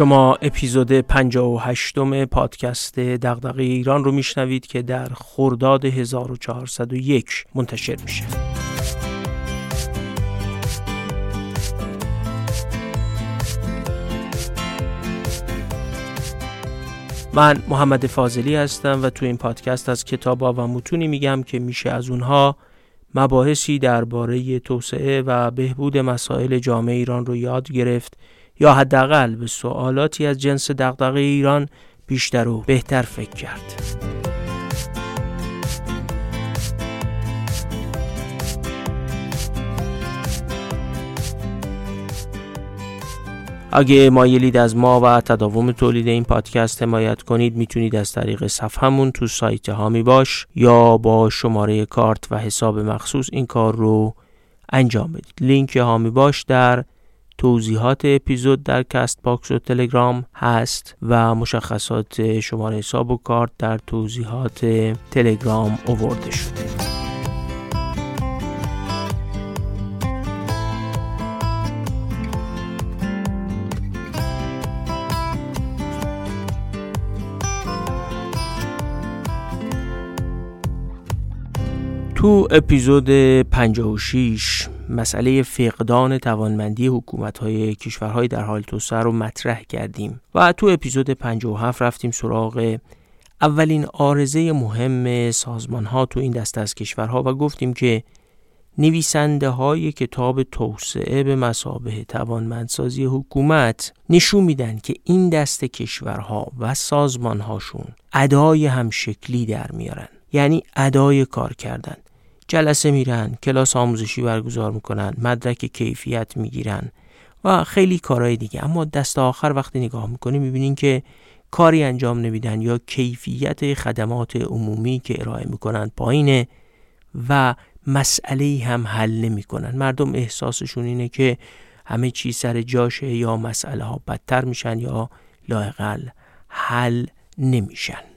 شما اپیزود 58 م پادکست دغدغه ایران رو میشنوید که در خرداد 1401 منتشر میشه. من محمد فاضلی هستم و تو این پادکست از کتابا و متونی میگم که میشه از اونها مباحثی درباره توسعه و بهبود مسائل جامعه ایران رو یاد گرفت یا حداقل به سوالاتی از جنس دغدغه ایران بیشتر و بهتر فکر کرد. اگه مایلید از ما و تداوم تولید این پادکست حمایت کنید می‌تونید از طریق صفحمون تو سایت هامی باش یا با شماره کارت و حساب مخصوص این کار رو انجام بدید لینک حامی باش در توضیحات اپیزود در Castbox و تلگرام هست و مشخصات شماره حساب و کارت در توضیحات تلگرام اوورده شده. تو اپیزود 56 مسئله فقدان توانمندی حکومت‌های کشورهای در حال توسعه رو مطرح کردیم. و تو اپیزود 57 رفتیم سراغ اولین آرزه مهم سازمان ها تو این دسته از کشورها و گفتیم که نویسنده های کتاب توسعه به مسابه توانمندسازی حکومت نشون میدن که این دست کشورها و سازمان هاشون ادای همشکلی در میارن. یعنی ادای کار کردن. جلسه میرن کلاس آموزشی برگزار می‌کنن مدرک کیفیت می‌گیرن و خیلی کارهای دیگه. اما دست آخر وقتی نگاه می‌کنیم می‌بینین که کاری انجام نمیدن یا کیفیت خدمات عمومی که ارائه می‌کنن پایینه و مسئله هم حل نمی‌کنن. مردم احساسشون اینه که همه چی سر جاشه یا مسئله ها بدتر میشن یا لاقل حل نمیشن.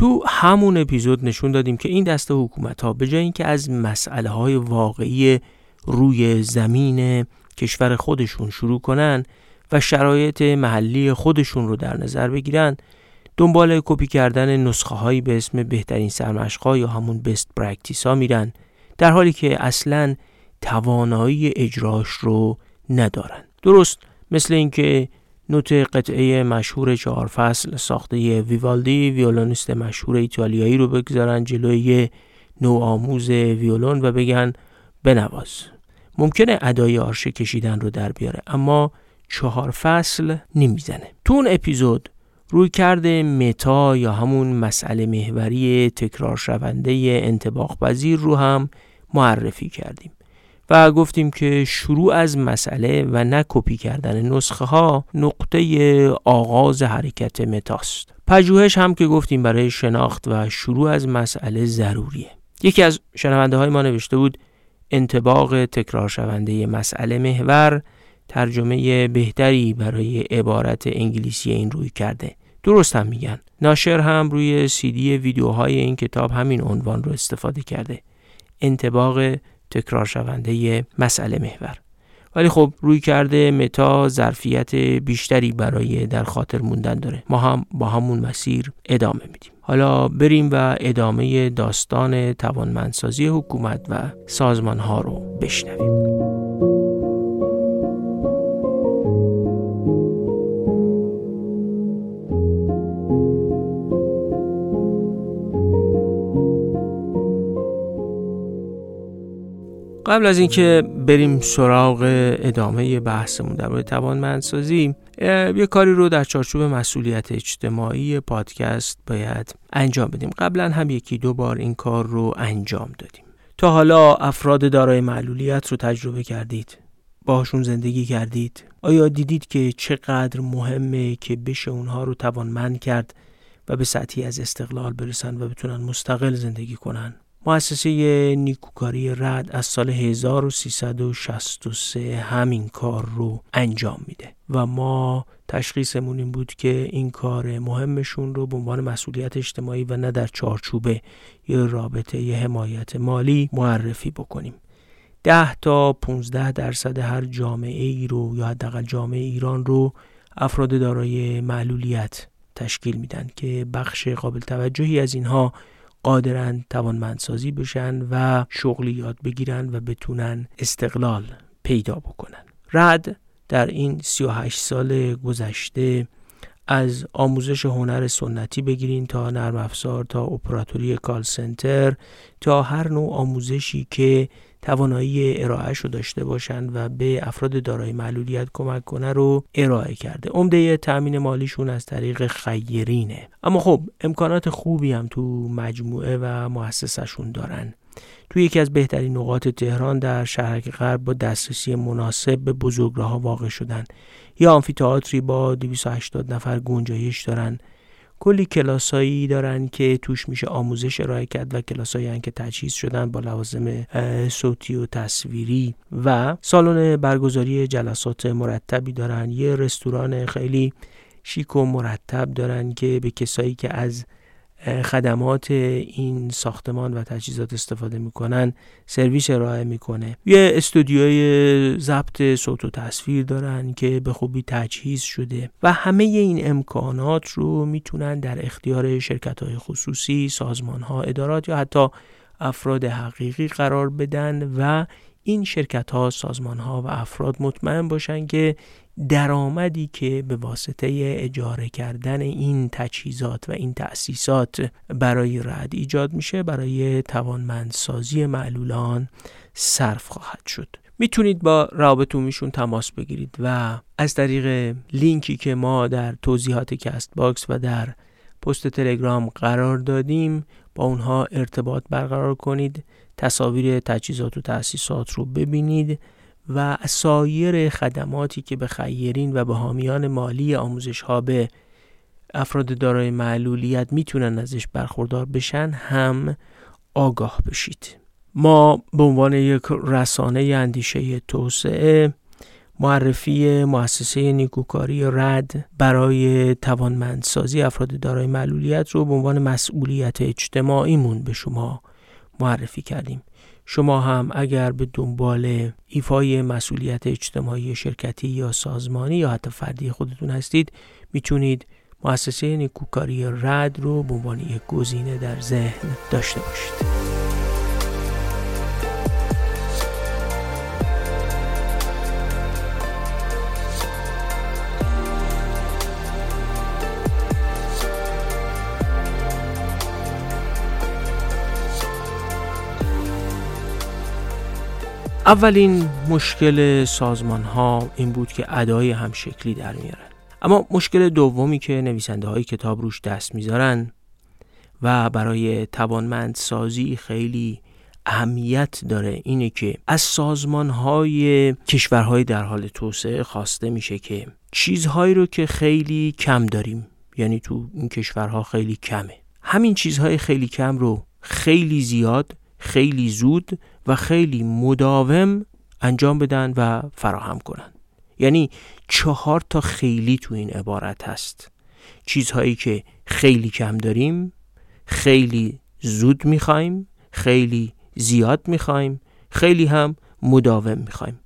تو همون اپیزود نشون دادیم که این دسته حکومت ها به جای اینکه از مسئله های واقعی روی زمین کشور خودشون شروع کنن و شرایط محلی خودشون رو در نظر بگیرن دنبال کپی کردن نسخه هایی به اسم بهترین سرمشقا یا همون best practice ها میرن در حالی که اصلا توانایی اجراش رو ندارن. درست مثل اینکه نوت قطعه مشهور چهار فصل ساخته ویوالدی ویولونیست مشهور ایتالیایی رو بگذارن جلوی نو آموز ویولون و بگن بنواز. ممکنه ادای آرشه کشیدن رو در بیاره اما چهار فصل نمی‌زنه. تو اون اپیزود روی کرده متا یا همون مسئله محوری تکرار شونده انتباق پذیر رو هم معرفی کردیم. و گفتیم که شروع از مسئله و نه کپی کردن نسخه ها نقطه آغاز حرکت متاست. پژوهش هم که گفتیم برای شناخت و شروع از مسئله ضروریه. یکی از شنونده های ما نوشته بود انتباق تکرار شونده مسئله محور ترجمه بهتری برای عبارت انگلیسی این روی کرده. درست هم میگن. ناشر هم روی سیدی ویدیوهای این کتاب همین عنوان رو استفاده کرده. انتباق تکرار شونده مسئله محور. ولی خب روی کرده متا ظرفیت بیشتری برای در خاطر موندن داره. ما هم با همون مسیر ادامه میدیم. حالا بریم و ادامه داستان توانمندسازی حکومت و سازمان ها رو بشنویم. قبل از اینکه بریم سراغ ادامه بحثمون در توانمندسازی یه کاری رو در چارچوب مسئولیت اجتماعی پادکست باید انجام بدیم. قبلا هم یکی دو بار این کار رو انجام دادیم. تا حالا افراد دارای معلولیت رو تجربه کردید؟ باهاشون زندگی کردید؟ آیا دیدید که چقدر مهمه که بشه اونها رو توانمند کرد و به سطحی از استقلال برسن و بتونن مستقل زندگی کنن؟ مؤسسه نیکوکاری رد از سال 1363 همین کار رو انجام میده و ما تشخیصمون این بود که این کار مهمشون رو به عنوان مسئولیت اجتماعی و نه در چارچوب یه رابطه یه حمایت مالی معرفی بکنیم. ده تا 15 درصد هر جامعه ای رو یا حداقل جامعه ایران رو افراد دارای معلولیت تشکیل میدن که بخش قابل توجهی از اینها قادرن توانمندسازی بشن و شغلی یاد بگیرن و بتونن استقلال پیدا بکنن. رد در این 38 سال گذشته از آموزش هنر سنتی بگیرین تا نرم افزار تا اپراتوری کال سنتر تا هر نوع آموزشی که توانایی ارائهش رو داشته باشند و به افراد دارای معلولیت کمک کنه رو ارائه کرده. عمده تأمین مالیشون از طریق خیرینه. اما خب امکانات خوبی هم تو مجموعه و مؤسسشون دارن. تو یکی از بهترین نقاط تهران در شهرک غرب با دسترسی مناسب به بزرگراه واقع شدن. یا آمفیتئاتری با 280 نفر گنجایش دارن. کلی کلاسایی دارن که توش میشه آموزش ارائه کرد و کلاسایی که تجهیز شدن با لوازم صوتی و تصویری. و سالن برگزاری جلسات مرتبی دارن. یه رستوران خیلی شیک و مرتب دارن که به کسایی که از خدمات این ساختمان و تجهیزات استفاده می‌کنن سرویس ارائه می‌کنه. یه استودیوی ضبط صوت و تصویر دارن که به خوبی تجهیز شده و همه این امکانات رو می‌تونن در اختیار شرکت های خصوصی سازمان ها ادارات یا حتی افراد حقیقی قرار بدن و این شرکت ها سازمان ها و افراد مطمئن باشن که درآمدی که به واسطه اجاره کردن این تجهیزات و این تأسیسات برای رعد ایجاد میشه برای توانمندسازی معلولان صرف خواهد شد. می‌تونید با روابط تماس بگیرید و از طریق لینکی که ما در توضیحات Castbox و در پست تلگرام قرار دادیم با اونها ارتباط برقرار کنید تصاویر تجهیزات و تأسیسات رو ببینید و سایر خدماتی که به خیرین و به حامیان مالی آموزش ها به افراد دارای معلولیت می‌تونن ازش برخوردار بشن هم آگاه بشید. ما به عنوان یک رسانه اندیشه توسعه معرفی مؤسسه نیکوکاری رد برای توانمندسازی افراد دارای معلولیت رو به عنوان مسئولیت اجتماعیمون به شما معرفی کردیم. شما هم اگر به دنبال ایفای مسئولیت اجتماعی شرکتی یا سازمانی یا حتی فردی خودتون هستید می‌تونید مؤسسه نیکوکاری رد رو به عنوان یک گزینه در ذهن داشته باشید. اولین مشکل سازمان ها این بود که ادای هم شکلی در میارن. اما مشکل دومی که نویسنده های کتاب روش دست می‌ذارن و برای توانمند سازی خیلی اهمیت داره اینه که از سازمان های کشورهای در حال توسعه خواسته میشه که چیزهایی رو که خیلی کم داریم یعنی تو این کشورها خیلی کمه. همین چیزهای خیلی کم رو خیلی زیاد خیلی زود و خیلی مداوم انجام بدن و فراهم کنن. یعنی چهار تا خیلی تو این عبارت هست. چیزهایی که خیلی کم داریم خیلی زود می‌خوایم خیلی زیاد می‌خوایم خیلی هم مداوم می‌خوایم.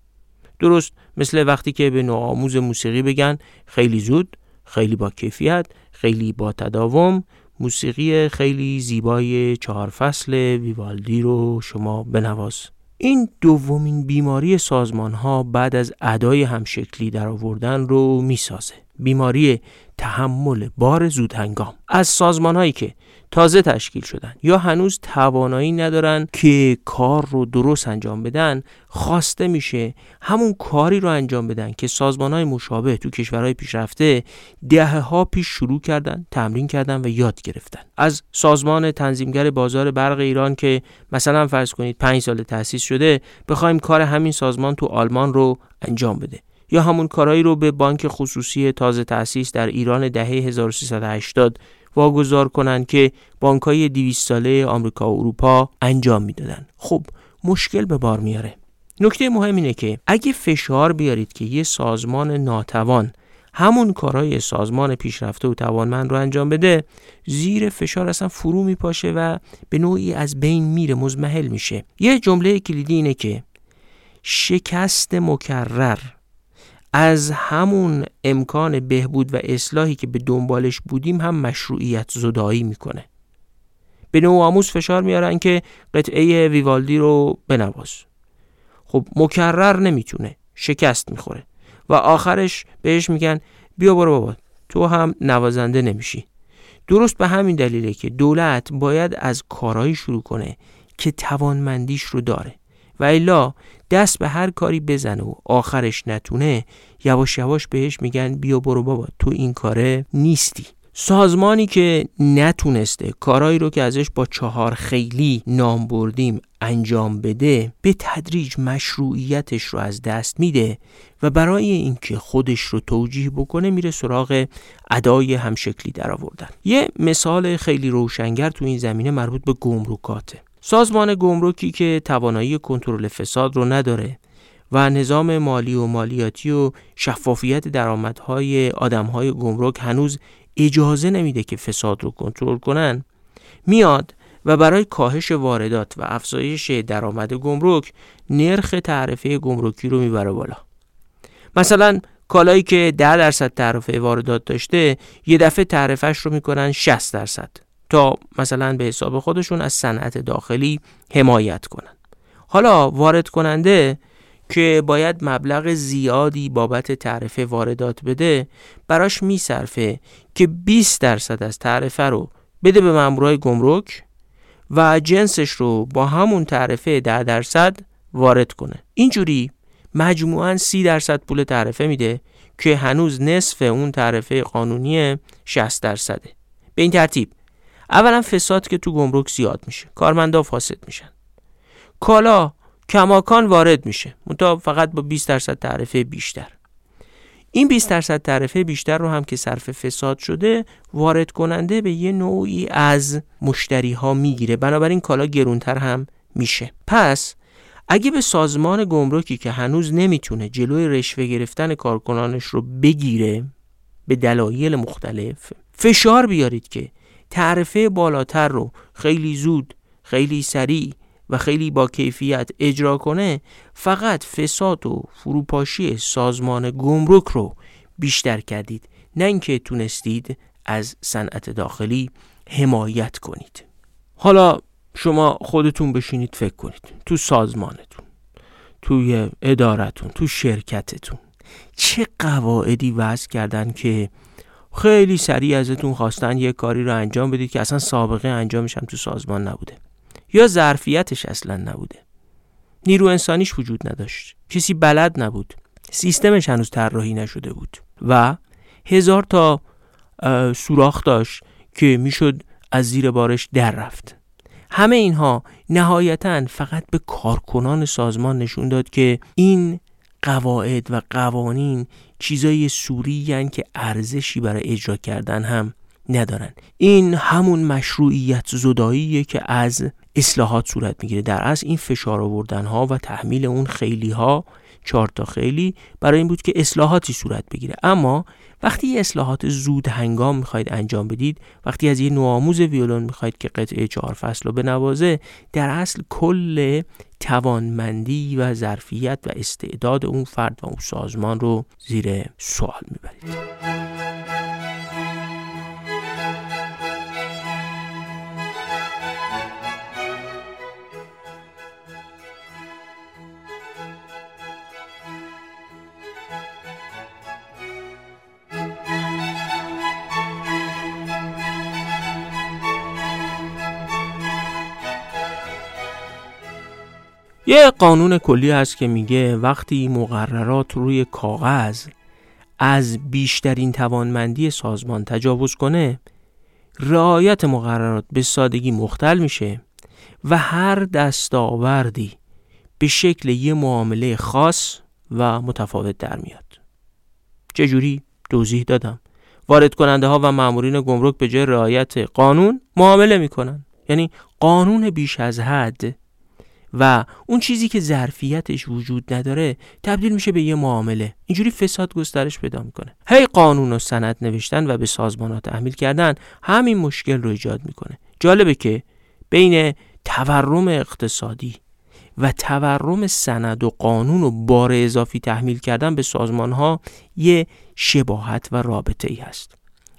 درست مثل وقتی که به نوآموز موسیقی بگن خیلی زود خیلی با کیفیت خیلی با تداوم موسیقی خیلی زیبای چهار فصل ویوالدی رو شما بنواز. این دومین بیماری سازمان ها بعد از ادای همشکلی در آوردن رو می‌سازه. بیماری تحمل بار زود هنگام از سازمان هایی که تازه تشکیل شدن. یا هنوز توانایی ندارن که کار رو درست انجام بدن خواسته میشه همون کاری رو انجام بدن که سازمان های مشابه تو کشورهای پیشرفته دهه ها پیش شروع کردن تمرین کردن و یاد گرفتن. از سازمان تنظیمگر بازار برق ایران که مثلا فرض کنید پنج سال تأسیس شده بخوایم کار همین سازمان تو آلمان رو انجام بده. یا همون کارهایی رو به بانک خصوصی تازه تأسیس در ایران دهه 1380 واگذار کنند که بانک های 200 ساله آمریکا و اروپا انجام می‌دادن خب مشکل به بار میاره نکته مهم اینه که اگه فشار بیارید که یه سازمان ناتوان همون کارهای سازمان پیشرفته و توانمند رو انجام بده زیر فشار اصلا فرو میپاشه و به نوعی از بین میره مزمحل میشه. یه جمله کلیدی اینه که شکست مکرر از همون امکان بهبود و اصلاحی که به دنبالش بودیم هم مشروعیت زدایی می‌کنه. به نوع آموز فشار میارن که قطعه ویوالدی رو بنواز. خب مکرر نمی‌تونه شکست می‌خوره و آخرش بهش میگن بیا برو بابا تو هم نوازنده نمیشی. درست به همین دلیله که دولت باید از کارهایی شروع کنه که توانمندیش رو داره. و الا دست به هر کاری بزنه و آخرش نتونه یواش یواش بهش میگن بیا برو بابا تو این کاره نیستی. سازمانی که نتونسته کارهایی رو که ازش با چهار خیلی نام بردیم انجام بده به تدریج مشروعیتش رو از دست میده و برای اینکه خودش رو توجیه بکنه میره سراغ ادای همشکلی در آوردن یه مثال خیلی روشنگر تو این زمینه مربوط به گمرکاته. سازمان گمرکی که توانایی کنترل فساد رو نداره و نظام مالی و مالیاتی و شفافیت درآمدهای آدمهای گمرک هنوز اجازه نمیده که فساد رو کنترل کنن میاد و برای کاهش واردات و افزایش درآمد گمرک نرخ تعرفه گمرکی رو می‌بره بالا. مثلا کالایی که 10 درصد تعرفه واردات داشته یه دفعه تعرفهش رو می‌کنن 60 درصد. تا مثلا به حساب خودشون از صنعت داخلی حمایت کنن. حالا وارد کننده که باید مبلغ زیادی بابت تعرفه واردات بده براش میصرفه که 20 درصد از تعرفه رو بده به مامورای گمرک و جنسش رو با همون تعرفه 10 درصد وارد کنه. اینجوری مجموعا 30 درصد پول تعرفه میده که هنوز نصف اون تعرفه قانونی 60 درصده. به این ترتیب اولا فساد که تو گمرک زیاد میشه. کارمندا فاسد میشن. کالا کماکان وارد میشه. منتها فقط با 20 درصد تعرفه بیشتر. این 20 درصد تعرفه بیشتر رو هم که صرف فساد شده وارد کننده به یه نوعی از مشتری ها می‌گیره. بنابراین کالا گرونتر هم میشه. پس اگه به سازمان گمرکی که هنوز نمی‌تونه جلوی رشوه گرفتن کارکنانش رو بگیره به دلایل مختلف فشار بیارید که تعرفه بالاتر رو خیلی زود خیلی سریع و خیلی با کیفیت اجرا کنه فقط فساد و فروپاشی سازمان گمرک رو بیشتر کردید. نه اینکه تونستید از صنعت داخلی حمایت کنید. حالا شما خودتون بشینید فکر کنید. تو سازمانتون توی ادارتون تو شرکتتون چه قواعدی وضع کردن که خیلی سریع ازتون خواستن یه کاری رو انجام بدید که اصلا سابقه انجامش هم تو سازمان نبوده. یا ظرفیتش اصلا نبوده. نیرو انسانیش وجود نداشت. کسی بلد نبود. سیستمش هنوز طراحی نشده بود. و هزار تا سوراخ داشت که می‌شد از زیر بارش در رفت. همه اینها نهایتا فقط به کارکنان سازمان نشون داد که این قواعد و قوانین چیزای سوری که ارزشی برای اجرا کردن هم ندارن. این همون مشروعیت زداییه که از اصلاحات صورت می‌گیره. در اصل این فشار آوردن ها و تحمیل اون خیلی ها چهار تا خیلی برای این بود که اصلاحاتی صورت بگیره. اما وقتی اصلاحات زود هنگام می‌خواید انجام بدید وقتی از یه نوآموز ویولون می‌خواید که قطعه چهار فصل رو بنوازه در اصل کل توانمندی و ظرفیت و استعداد اون فرد و اون سازمان رو زیر سوال می‌برید. یه قانون کلی هست که میگه وقتی مقررات روی کاغذ از بیشترین توانمندی سازمان تجاوز کنه رعایت مقررات به سادگی مختل میشه و هر دستاوردی به شکل یه معامله خاص و متفاوت در میاد. چجوری؟ توضیح دادم. وارد کننده ها و مامورین گمرک به جای رعایت قانون معامله می‌کنن. یعنی قانون بیش از حد و اون چیزی که ظرفیتش وجود نداره تبدیل میشه به یه معامله. اینجوری فساد گسترش پیدا می‌کنه. هی قانون و سند نوشتن و به سازمانات تحمیل کردن همین مشکل رو ایجاد می‌کنه. جالبه که بین تورم اقتصادی و تورم سند و قانون و بار اضافی تحمیل کردن به سازمان ها یه شباهت و رابطه ای هست.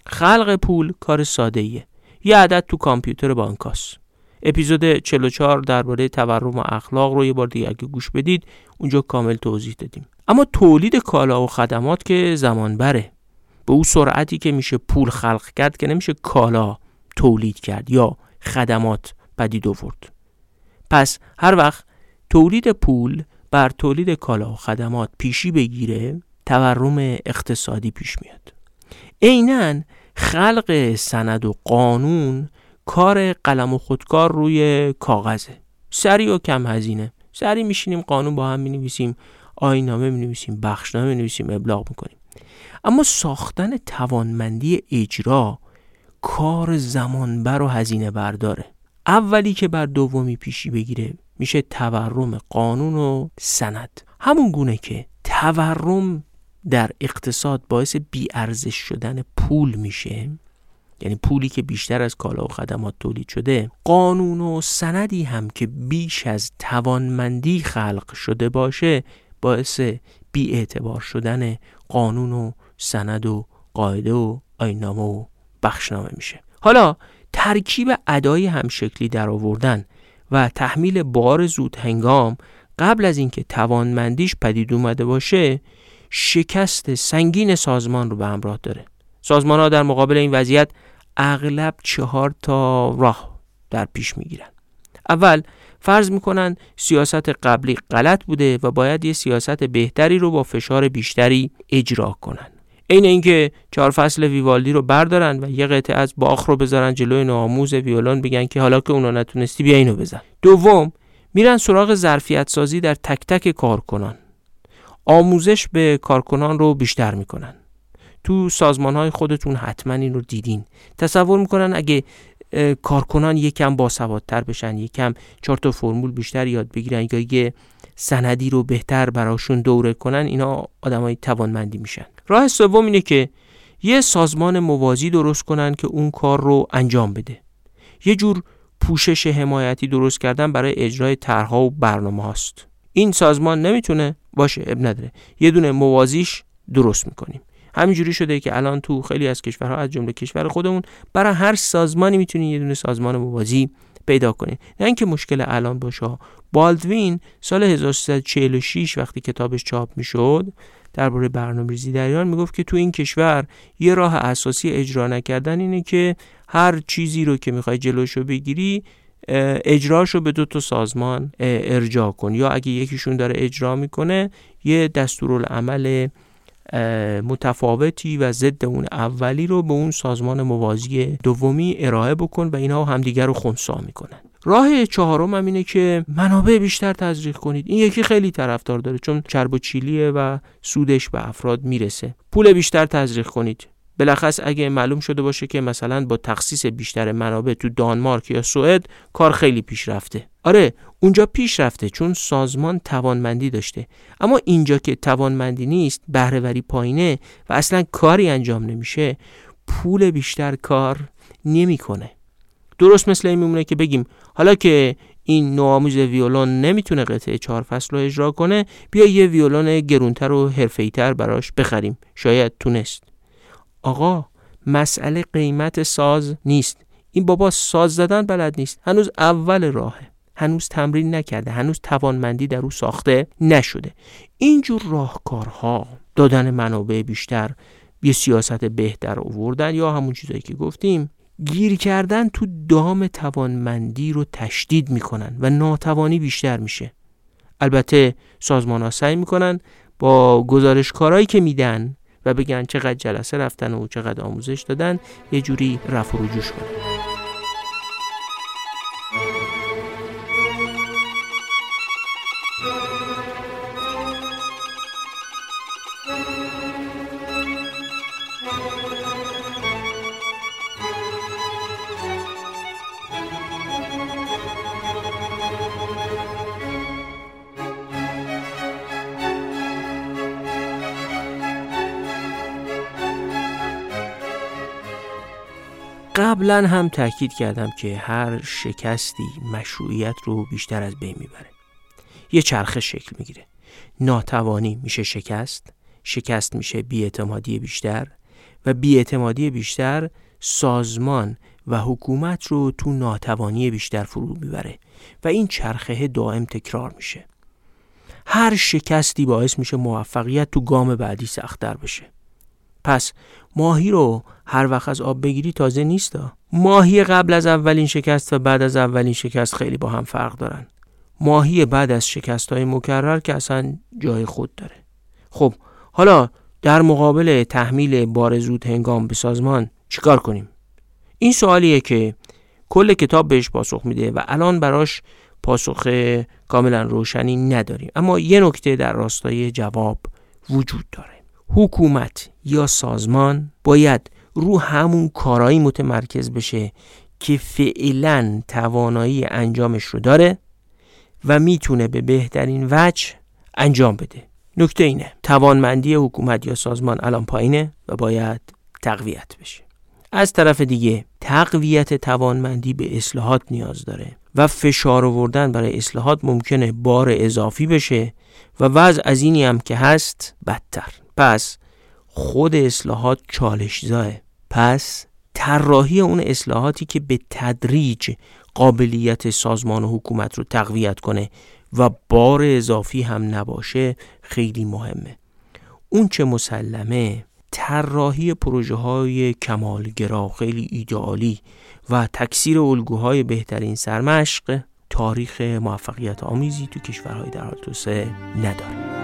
خلق پول کار ساده ایه یه عدد تو کامپیوتر بانکاست. اپیزود 44 درباره تورم و اخلاق رو یه بار دیگه اگه گوش بدید اونجا کامل توضیح دادیم. اما تولید کالا و خدمات که زمان بره. به اون سرعتی که میشه پول خلق کرد که نمیشه کالا تولید کرد یا خدمات پدید آورد. پس هر وقت تولید پول بر تولید کالا و خدمات پیشی بگیره تورم اقتصادی پیش میاد. عینا خلق سند و قانون کار قلم و خودکار روی کاغذه. سریع و کم هزینه. سریع میشینیم قانون با هم می‌نویسیم آینامه می‌نویسیم بخشنامه می‌نویسیم ابلاغ می‌کنیم. اما ساختن توانمندی اجرا کار زمانبر و هزینه برداره. اولی که بر دومی پیشی بگیره میشه تورم قانون و سند. همون گونه که تورم در اقتصاد باعث بیارزش شدن پول میشه یعنی پولی که بیشتر از کالا و خدمات تولید شده قانون و سندی هم که بیش از توانمندی خلق شده باشه باعث بی اعتبار شدن قانون و سند و قاعده و آینامه و بخشنامه میشه. حالا ترکیب ادای همشکلی در آوردن و تحمیل بار زود هنگام قبل از اینکه توانمندیش پدید اومده باشه شکست سنگین سازمان رو به همراه داره. سازمان ها در مقابل این وضعیت اغلب چهار تا راه در پیش می‌گیرن. اول فرض می‌کنن سیاست قبلی غلط بوده و باید یه سیاست بهتری رو با فشار بیشتری اجرا کنن. عین اینکه چهار فصل ویوالدی رو بردارن و یه قطعه از باخ رو بذارن جلوی ناموز ویولون بگن که حالا که اونا نتونستی بیا اینو بزن. دوم میرن سراغ ظرفیت سازی در تک تک کارکنان. آموزش به کارکنان رو بیشتر می‌کنن. تو سازمان های خودتون حتما این رو دیدین. تصور می‌کنن اگه کارکنان یکم باسوادتر بشن یکم چهار تا فرمول بیشتر یاد بگیرن یا یه سندی رو بهتر براشون دوره کنن اینا آدمای توانمندی میشن. راه سوم اینه که یه سازمان موازی درست کنن که اون کار رو انجام بده. یه جور پوشش حمایتی درست کردن برای اجرای طرحها و برنامه هاست. این سازمان نمی‌تونه باشه اب نداره. یه دونه موازیش درست می‌کنیم. همینجوری شده که الان تو خیلی از کشورها از جمله کشور خودمون برای هر سازمانی می‌تونین یه دونه سازمان موازی پیدا کنید نه اینکه مشکل الان باشه. بالدوین سال 1346 وقتی کتابش چاپ می‌شد درباره برنامه‌ریزی در ایران می‌گفت که تو این کشور یه راه اساسی اجرا نکردن اینه که هر چیزی رو که می‌خوای جلوشو بگیری اجراشو به دو تا سازمان ارجاع کن. یا اگه یکیشون داره اجرا می‌کنه یه دستورالعمل متفاوتی و ضد اون اولی رو به اون سازمان موازی دومی ارائه بکن و اینها همدیگر رو خونسا می‌کنن. راه چهارم هم اینه که منابع بیشتر تزریق کنید. این یکی خیلی طرفدار داره چون چرب و چیلیه و سودش به افراد می‌رسه. پول بیشتر تزریق کنید. بلخص اگه معلوم شده باشه که مثلا با تخصیص بیشتر منابع تو دانمارک یا سوئد کار خیلی پیش رفته آره اونجا پیش رفته چون سازمان توانمندی داشته. اما اینجا که توانمندی نیست بهرهوری پایینه و اصلا کاری انجام نمیشه پول بیشتر کار نمی‌کنه. درست مثل این میمونه که بگیم حالا که این نوآموز ویولون نمی‌تونه قطعه چهار فصل رو اجرا کنه بیا یه ویولون گرونتر و حرفه‌ای‌تر براش بخریم. شاید تونست. آقا مسئله قیمت ساز نیست. این بابا ساز زدن بلد نیست. هنوز اول راهه. هنوز تمرین نکرده هنوز توانمندی در او ساخته نشده. اینجور راهکارها دادن منابع بیشتر یه سیاست بهتر آوردن یا همون چیزایی که گفتیم گیر کردن تو دام توانمندی رو تشدید می‌کنن و ناتوانی بیشتر میشه. البته سازمان ها سعی می‌کنن با گزارشکارهایی که میدن و بگن چقدر جلسه رفتن و چقدر آموزش دادن یه جوری رفع و جوش کنن. قبلا هم تاکید کردم که هر شکستی مشروعیت رو بیشتر از بین می‌بره. یه چرخه شکل می‌گیره. ناتوانی میشه شکست شکست میشه بیاعتمادی بیشتر و بیاعتمادی بیشتر سازمان و حکومت رو تو ناتوانی بیشتر فرو می‌بره و این چرخه دائم تکرار میشه. هر شکستی باعث میشه موفقیت تو گام بعدی سختتر بشه. پس ماهی رو هر وقت از آب بگیری تازه نیستا. ماهی قبل از اولین شکست و بعد از اولین شکست خیلی با هم فرق دارن. ماهی بعد از شکست های مکرر که اصلا جای خود داره. خب حالا در مقابل تحمیل بار زود هنگام به سازمان چیکار کنیم؟ این سوالیه که کل کتاب بهش پاسخ میده و الان براش پاسخ کاملا روشنی نداریم. اما یه نکته در راستای جواب وجود داره. حکومت یا سازمان باید رو همون کارایی متمرکز بشه که فعلا توانایی انجامش رو داره و می‌تونه به بهترین وجه انجام بده. نکته اینه توانمندی حکومت یا سازمان الان پایینه و باید تقویت بشه. از طرف دیگه تقویت توانمندی به اصلاحات نیاز داره و فشار آوردن برای اصلاحات ممکنه بار اضافی بشه و وضع از اینی هم که هست بدتر. پس خود اصلاحات چالش زاه پس طراحی اون اصلاحاتی که به تدریج قابلیت سازمان و حکومت رو تقویت کنه و بار اضافی هم نباشه خیلی مهمه. اون چه مسلمه طراحی پروژه های کمالگرا خیلی ایدئالی و تکثیر الگوهای بهترین سرمشق تاریخ موفقیت آمیزی تو کشورهای در حال توسعه نداره.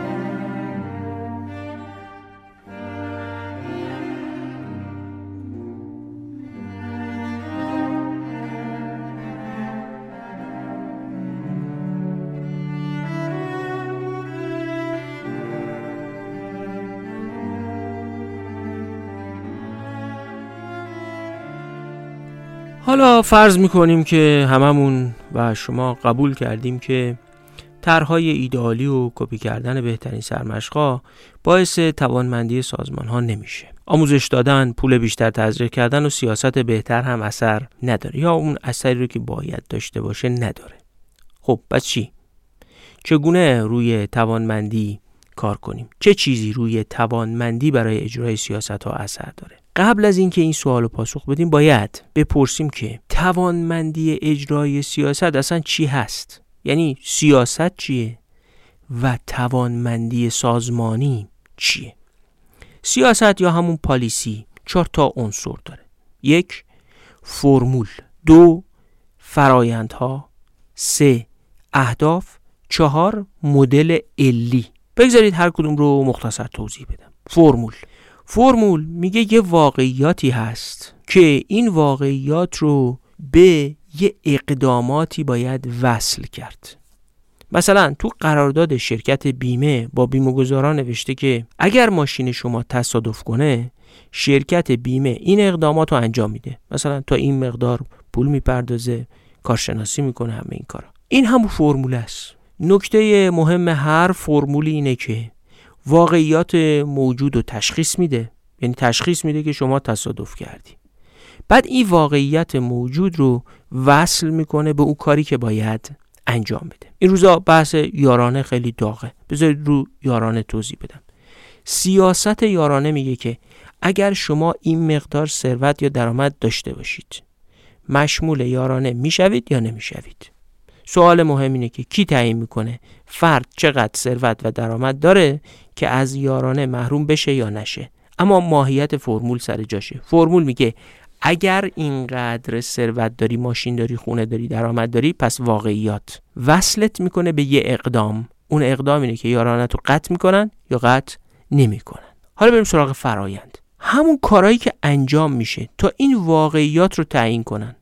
حالا فرض می‌کنیم که هممون و شما قبول کردیم که طرحهای ایدئالی و کپی کردن بهترین سرمشقا باعث توانمندی سازمان ها نمیشه. آموزش دادن پول بیشتر تزریق کردن و سیاست بهتر هم اثر نداره یا اون اثری رو که باید داشته باشه نداره. خب پس چی؟ چگونه روی توانمندی کار کنیم؟ چه چیزی روی توانمندی برای اجرای سیاست ها اثر داره؟ قبل از اینکه این سوال پاسخ بدیم باید بپرسیم که توانمندی اجرای سیاست اصلا چی هست؟ یعنی سیاست چیه و توانمندی سازمانی چیه؟ سیاست یا همون پالیسی چهار تا عنصر داره. یک فرمول. دو فرایندها. سه اهداف. چهار مدل علی. بگذارید هر کدوم رو مختصر توضیح بدم. فرمول. فرمول میگه یه واقعیاتی هست که این واقعیات رو به یه اقداماتی باید وصل کرد. مثلا تو قرارداد شرکت بیمه با بیمهگذاران نوشته که اگر ماشین شما تصادف کنه شرکت بیمه این اقدامات رو انجام میده. مثلا تا این مقدار پول می‌پردازه کارشناسی می‌کنه همه این کارا. این همون فرمول است. نکته مهم هر فرمولی اینه که واقعیات موجود و تشخیص میده. یعنی تشخیص میده که شما تصادف کردی. بعد این واقعیت موجود رو وصل می‌کنه به اون کاری که باید انجام بده. این روزا بحث یارانه خیلی داغه. بذارید رو یارانه توضیح بدم. سیاست یارانه میگه که اگر شما این مقدار ثروت یا درآمد داشته باشید مشمول یارانه می‌شوید یا نمی‌شوید؟ سوال مهم اینه که کی تعیین می‌کنه؟ فرد چقدر ثروت و درآمد داره که از یارانه محروم بشه یا نشه. اما ماهیت فرمول سر جاشه. فرمول میگه اگر اینقدر ثروت داری ماشین داری خونه داری درآمد داری پس واقعیات. وصلت می‌کنه به یه اقدام. اون اقدام اینه که یارانت رو قطع می‌کنن یا قطع نمی‌کنن. حالا بریم سراغ فرایند. همون کارهایی که انجام میشه تا این واقعیات رو تعیین کنن.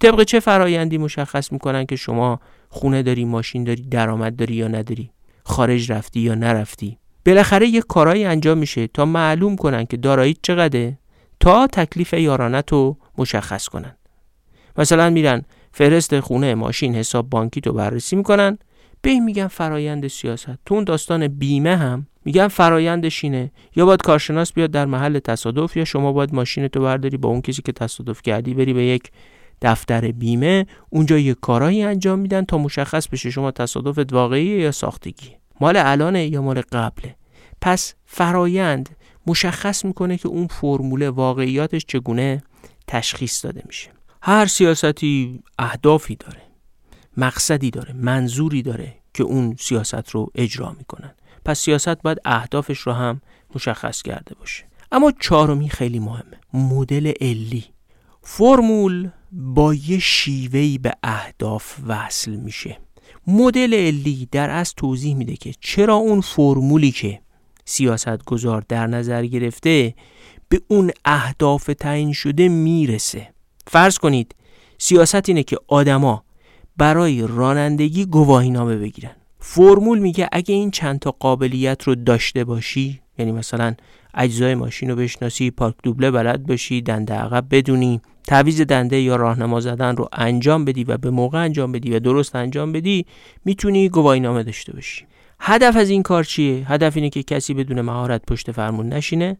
طبق چه فرایندی مشخص می‌کنن که شما خونه داری ماشین داری درآمد داری یا نداری؟ خارج رفتی یا نرفتی؟ بالاخره یه کارایی انجام میشه تا معلوم کنن که دارایی چقدره تا تکلیف یارانت رو مشخص کنن. مثلا میرن فرست خونه ماشین حساب بانکی تو بررسی می‌کنن به میگن فرایند سیاست. تو اون داستان بیمه هم میگن فرایندش اینه یا باید کارشناس بیاد در محل تصادف یا شما باید ماشین تو برداری با اون کسی که تصادف کردی بری به یک دفتر بیمه اونجا یه کارایی انجام میدن تا مشخص بشه شما تصادفت واقعیه یا ساختگی مال الانه یا مال قبله؟ پس فرایند مشخص می‌کنه که اون فرموله واقعیاتش چگونه تشخیص داده میشه. هر سیاستی اهدافی داره مقصدی داره منظوری داره که اون سیاست رو اجرا می‌کنن. پس سیاست باید اهدافش رو هم مشخص کرده باشه. اما چهارمی خیلی مهمه مدل علی. فرمول با یه شیوهی به اهداف وصل میشه. مدل علی در از توضیح میده که چرا اون فرمولی که سیاست گذار در نظر گرفته به اون اهداف تعیین شده می‌رسه. فرض کنید سیاست اینه که آدما برای رانندگی گواهی نامه بگیرن. فرمول میگه اگه این چند تا قابلیت رو داشته باشی یعنی مثلا اجزای ماشین رو بشناسی پارک دوبله بلد باشی دنده عقب بدونی تعویز دنده یا راهنما زدن رو انجام بدی و به موقع انجام بدی و درست انجام بدی می‌تونی گواهی نامه داشته باشی. هدف از این کار چیه؟ هدف اینه که کسی بدون مهارت پشت فرمون نشینه.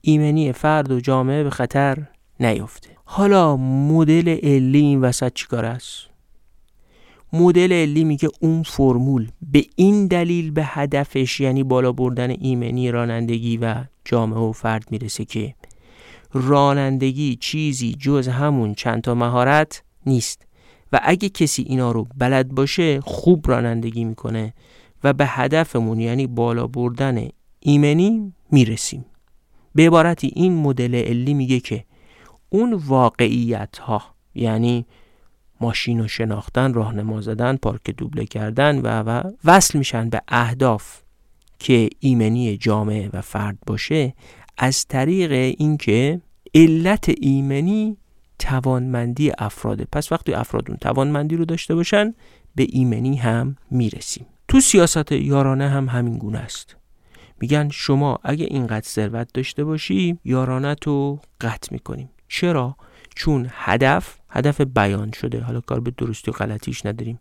ایمنی فرد و جامعه به خطر نیفته. حالا مدل علی این وسط چیکار است؟ مدل علی میگه اون فرمول به این دلیل به هدفش یعنی بالا بردن ایمنی رانندگی و جامعه و فرد می‌رسه که رانندگی چیزی جز همون چند تا مهارت نیست. و اگه کسی اینا رو بلد باشه خوب رانندگی می‌کنه و به هدفمون یعنی بالا بردن ایمنی می‌رسیم. به عبارتی این مدل علی میگه که اون واقعیت ها یعنی ماشین و شناختن راهنما زدن پارک دوبله کردن و و وصل میشن به اهداف که ایمنی جامعه و فرد باشه. از طریق اینکه علت ایمنی توانمندی افراده. پس وقتی افراد اون توانمندی رو داشته باشن به ایمنی هم می‌رسیم. تو سیاست یارانه هم همین گونه است. میگن شما اگه اینقدر ثروت داشته باشی یارانت رو قطع می‌کنیم. چرا؟ چون هدف هدف بیان شده. حالا کار به درستی و غلطیش نداریم.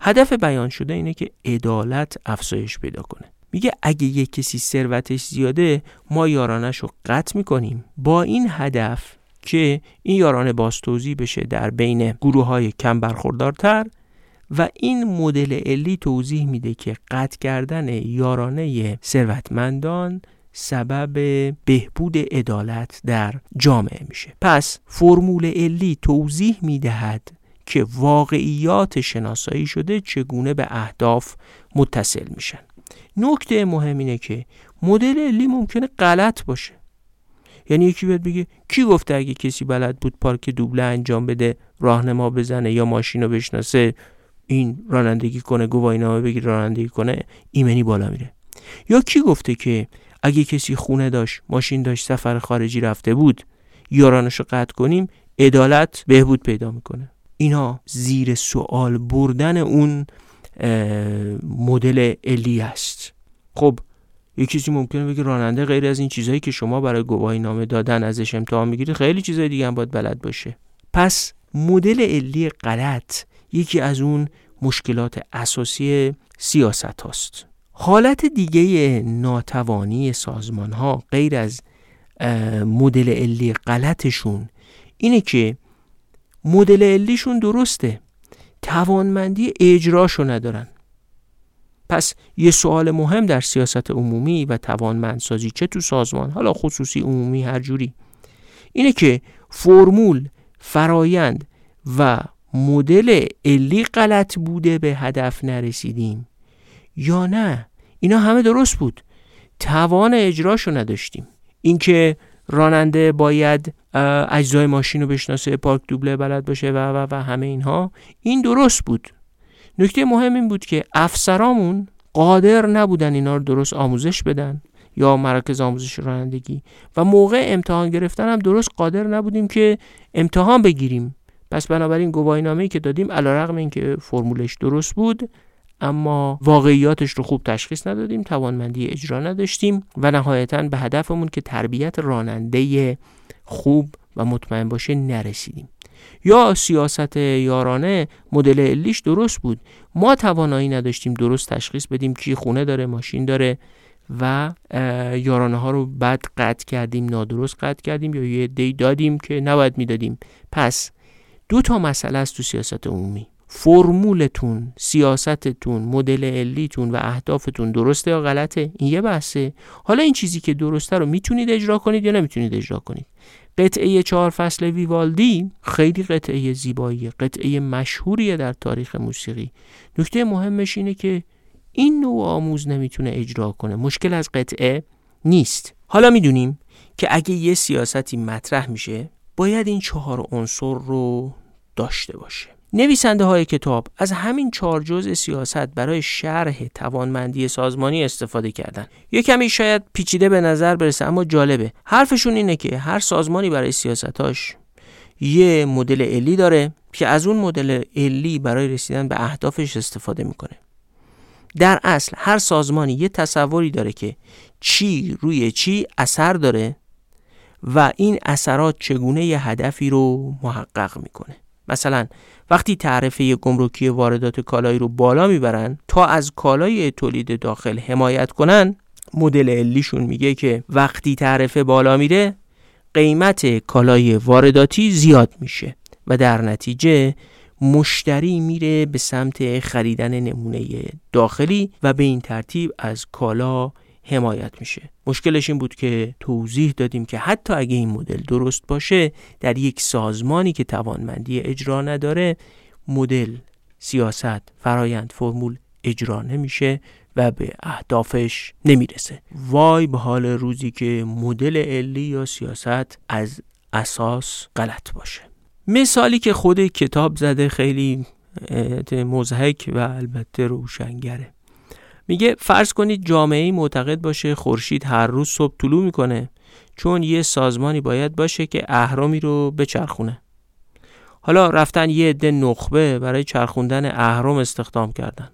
هدف بیان شده اینه که عدالت افزایش پیدا کنه. میگه اگه یک کسی ثروتش زیاده ما یارانش رو قطع می‌کنیم. با این هدف که این یارانه باز توضیح بشه در بین گروه های کم برخوردارتر و این مدل علی توضیح میده که قطع کردن یارانه ثروتمندان سبب بهبود عدالت در جامعه میشه. پس فرمول علی توضیح می‌دهد که واقعیات شناسایی شده چگونه به اهداف متصل میشن. نکته مهم اینه که مدل علی ممکنه غلط باشه. یعنی یکی بیاد بگه کی گفته اگه کسی بلد بود پارک دوبله انجام بده راهنما بزنه یا ماشین رو بشناسه این رانندگی کنه گواهی نامه بگیر رانندگی کنه ایمنی بالا میره. یا کی گفته که اگه کسی خونه داشت ماشین داشت سفر خارجی رفته بود یارانش رو قطع کنیم عدالت بهبود پیدا می‌کنه. اینا زیر سوال بردن اون مدل علی است خب یه کسی ممکنه بگه راننده غیر از این چیزهایی که شما برای گواهی نامه دادن ازش امتحان می‌گیرید خیلی چیزهای دیگه هم باید بلد باشه. پس مدل علی غلط یکی از اون مشکلات اساسی سیاست هاست. حالت دیگه ناتوانی سازمان ها غیر از مدل علی غلطشون اینه که مدل علیشون درسته. توانمندی اجراشو ندارن. پس یه سوال مهم در سیاست عمومی و توانمندسازی چه تو سازمان؟ حالا خصوصی عمومی هر جوری. اینه که فرمول فرایند و مدل علی غلط بوده به هدف نرسیدیم یا نه؟ اینا همه درست بود. توان اجراشو نداشتیم. اینکه راننده باید اجزای ماشین رو بشناسه پارک دوبله بلد باشه و و و همه اینها این درست بود. نکته مهم این بود که افسرامون قادر نبودن اینا رو درست آموزش بدن یا مراکز آموزش رانندگی. و موقع امتحان گرفتن هم درست قادر نبودیم که امتحان بگیریم. پس بنابراین گواهی نامه‌ای که دادیم علیرغم اینکه فرمولش درست بود اما واقعیاتش رو خوب تشخیص ندادیم توانمندی اجرا نداشتیم و نهایتا به هدفمون که تربیت راننده خوب و مطمئن باشه نرسیدیم. یا سیاست یارانه مدل علیش درست بود. ما توانایی نداشتیم درست تشخیص بدیم کی خونه داره ماشین داره و یارانه ها رو بد قطع کردیم نادرست قطع کردیم یا یه دی دادیم که نباید می‌دادیم. پس دو تا مسئله است تو سیاست عمومی. فرمولتون سیاستتون مدل علیتون و اهدافتون درسته یا غلطه؟ این یه بحثه. حالا این چیزی که درسته رو می‌تونید اجرا کنید یا نمی‌تونید اجرا کنید؟ قطعه چهار فصل ویوالدی خیلی قطعه زیبایی قطعه مشهوریه در تاریخ موسیقی. نکته مهمش اینه که این نوع آموز نمی‌تونه اجرا کنه. مشکل از قطعه نیست. حالا می‌دونیم که اگه یه سیاستی مطرح میشه باید این چهار عنصر رو داشته باشه. نویسنده های کتاب از همین چهار جزء سیاست برای شرح توانمندی سازمانی استفاده کردن. یه کمی شاید پیچیده به نظر برسه اما جالبه. حرفشون اینه که هر سازمانی برای سیاستاش یه مدل علی داره که از اون مدل علی برای رسیدن به اهدافش استفاده می‌کنه. در اصل هر سازمانی یه تصوری داره که چی روی چی اثر داره و این اثرات چگونه یه هدفی رو محقق می‌کنه. مثلا وقتی تعرفه گمرکی واردات کالایی رو بالا می‌برن تا از کالای تولید داخل حمایت کنن مدل علیشون میگه که وقتی تعرفه بالا میره قیمت کالای وارداتی زیاد میشه و در نتیجه مشتری میره به سمت خریدن نمونه داخلی و به این ترتیب از کالا حمایت میشه. مشکلش این بود که توضیح دادیم که حتی اگه این مدل درست باشه در یک سازمانی که توانمندی اجرا نداره مدل سیاست فرایند فرمول اجرا نمیشه و به اهدافش نمی‌رسه. وای به حال روزی که مدل علی یا سیاست از اساس غلط باشه. مثالی که خود کتاب زده خیلی مزهک و البته روشنگره. میگه فرض کنید جامعه معتقد باشه خورشید هر روز صبح طلوع می‌کنه چون یه سازمانی باید باشه که اهرامی رو بچرخونه. حالا رفتن یه عده نخبه برای چرخوندن اهرام استخدام کردن.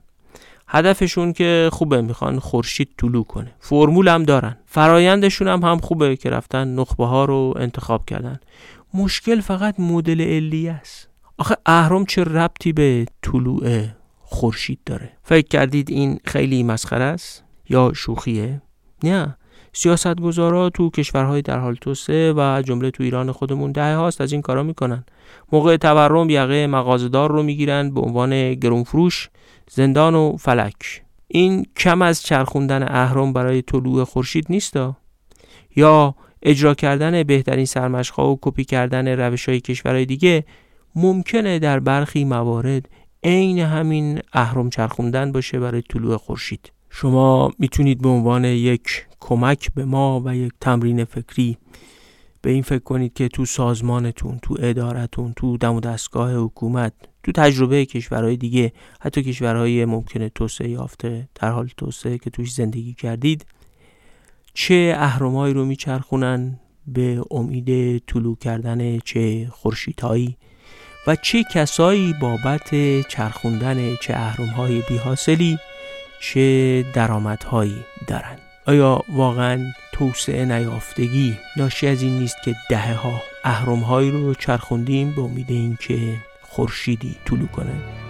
هدفشون که خوبه می‌خوان خورشید طلوع کنه. فرمول هم دارن. فرایندشون هم هم خوبه که رفتن نخبه ها رو انتخاب کردن. مشکل فقط مدل علیه است. آخه اهرام چه ربطی به طلوع خورشید داره. فکر کردید این خیلی مسخره است یا شوخیه؟ نه. سیاستگزارا تو کشورهای در حال توسعه و جمله تو ایران خودمون ده هاست از این کارا می‌کنن. موقع تورم یقه مغازدار رو می‌گیرن به عنوان گرونفروش زندان و فلک. این کم از چرخوندن اهرام برای طلوع خورشید نیستا یا اجرا کردن بهترین سرمشقها و کپی کردن روش های کشورهای دیگه ممکنه در برخی موارد عین همین اهرم چرخوندن باشه برای طلوع خورشید. شما می‌تونید به عنوان یک کمک به ما و یک تمرین فکری به این فکر کنید که تو سازمانتون تو ادارتون تو دم و دستگاه حکومت تو تجربه کشورهای دیگه حتی کشورهای ممکنه توسعه یافته در حال توسعه که توش زندگی کردید چه اهرمایی رو میچرخونن به امید طلوع کردن چه خورشیدهایی؟ و چه کسایی بابت چرخوندن چه اهرمهای بیحاصلی چه درآمدهایی دارند. آیا واقعا توسعه نیافتگی ناشی از این نیست که دهه ها اهرمهایی رو چرخوندیم به امید اینکه خورشیدی طلوع کنه؟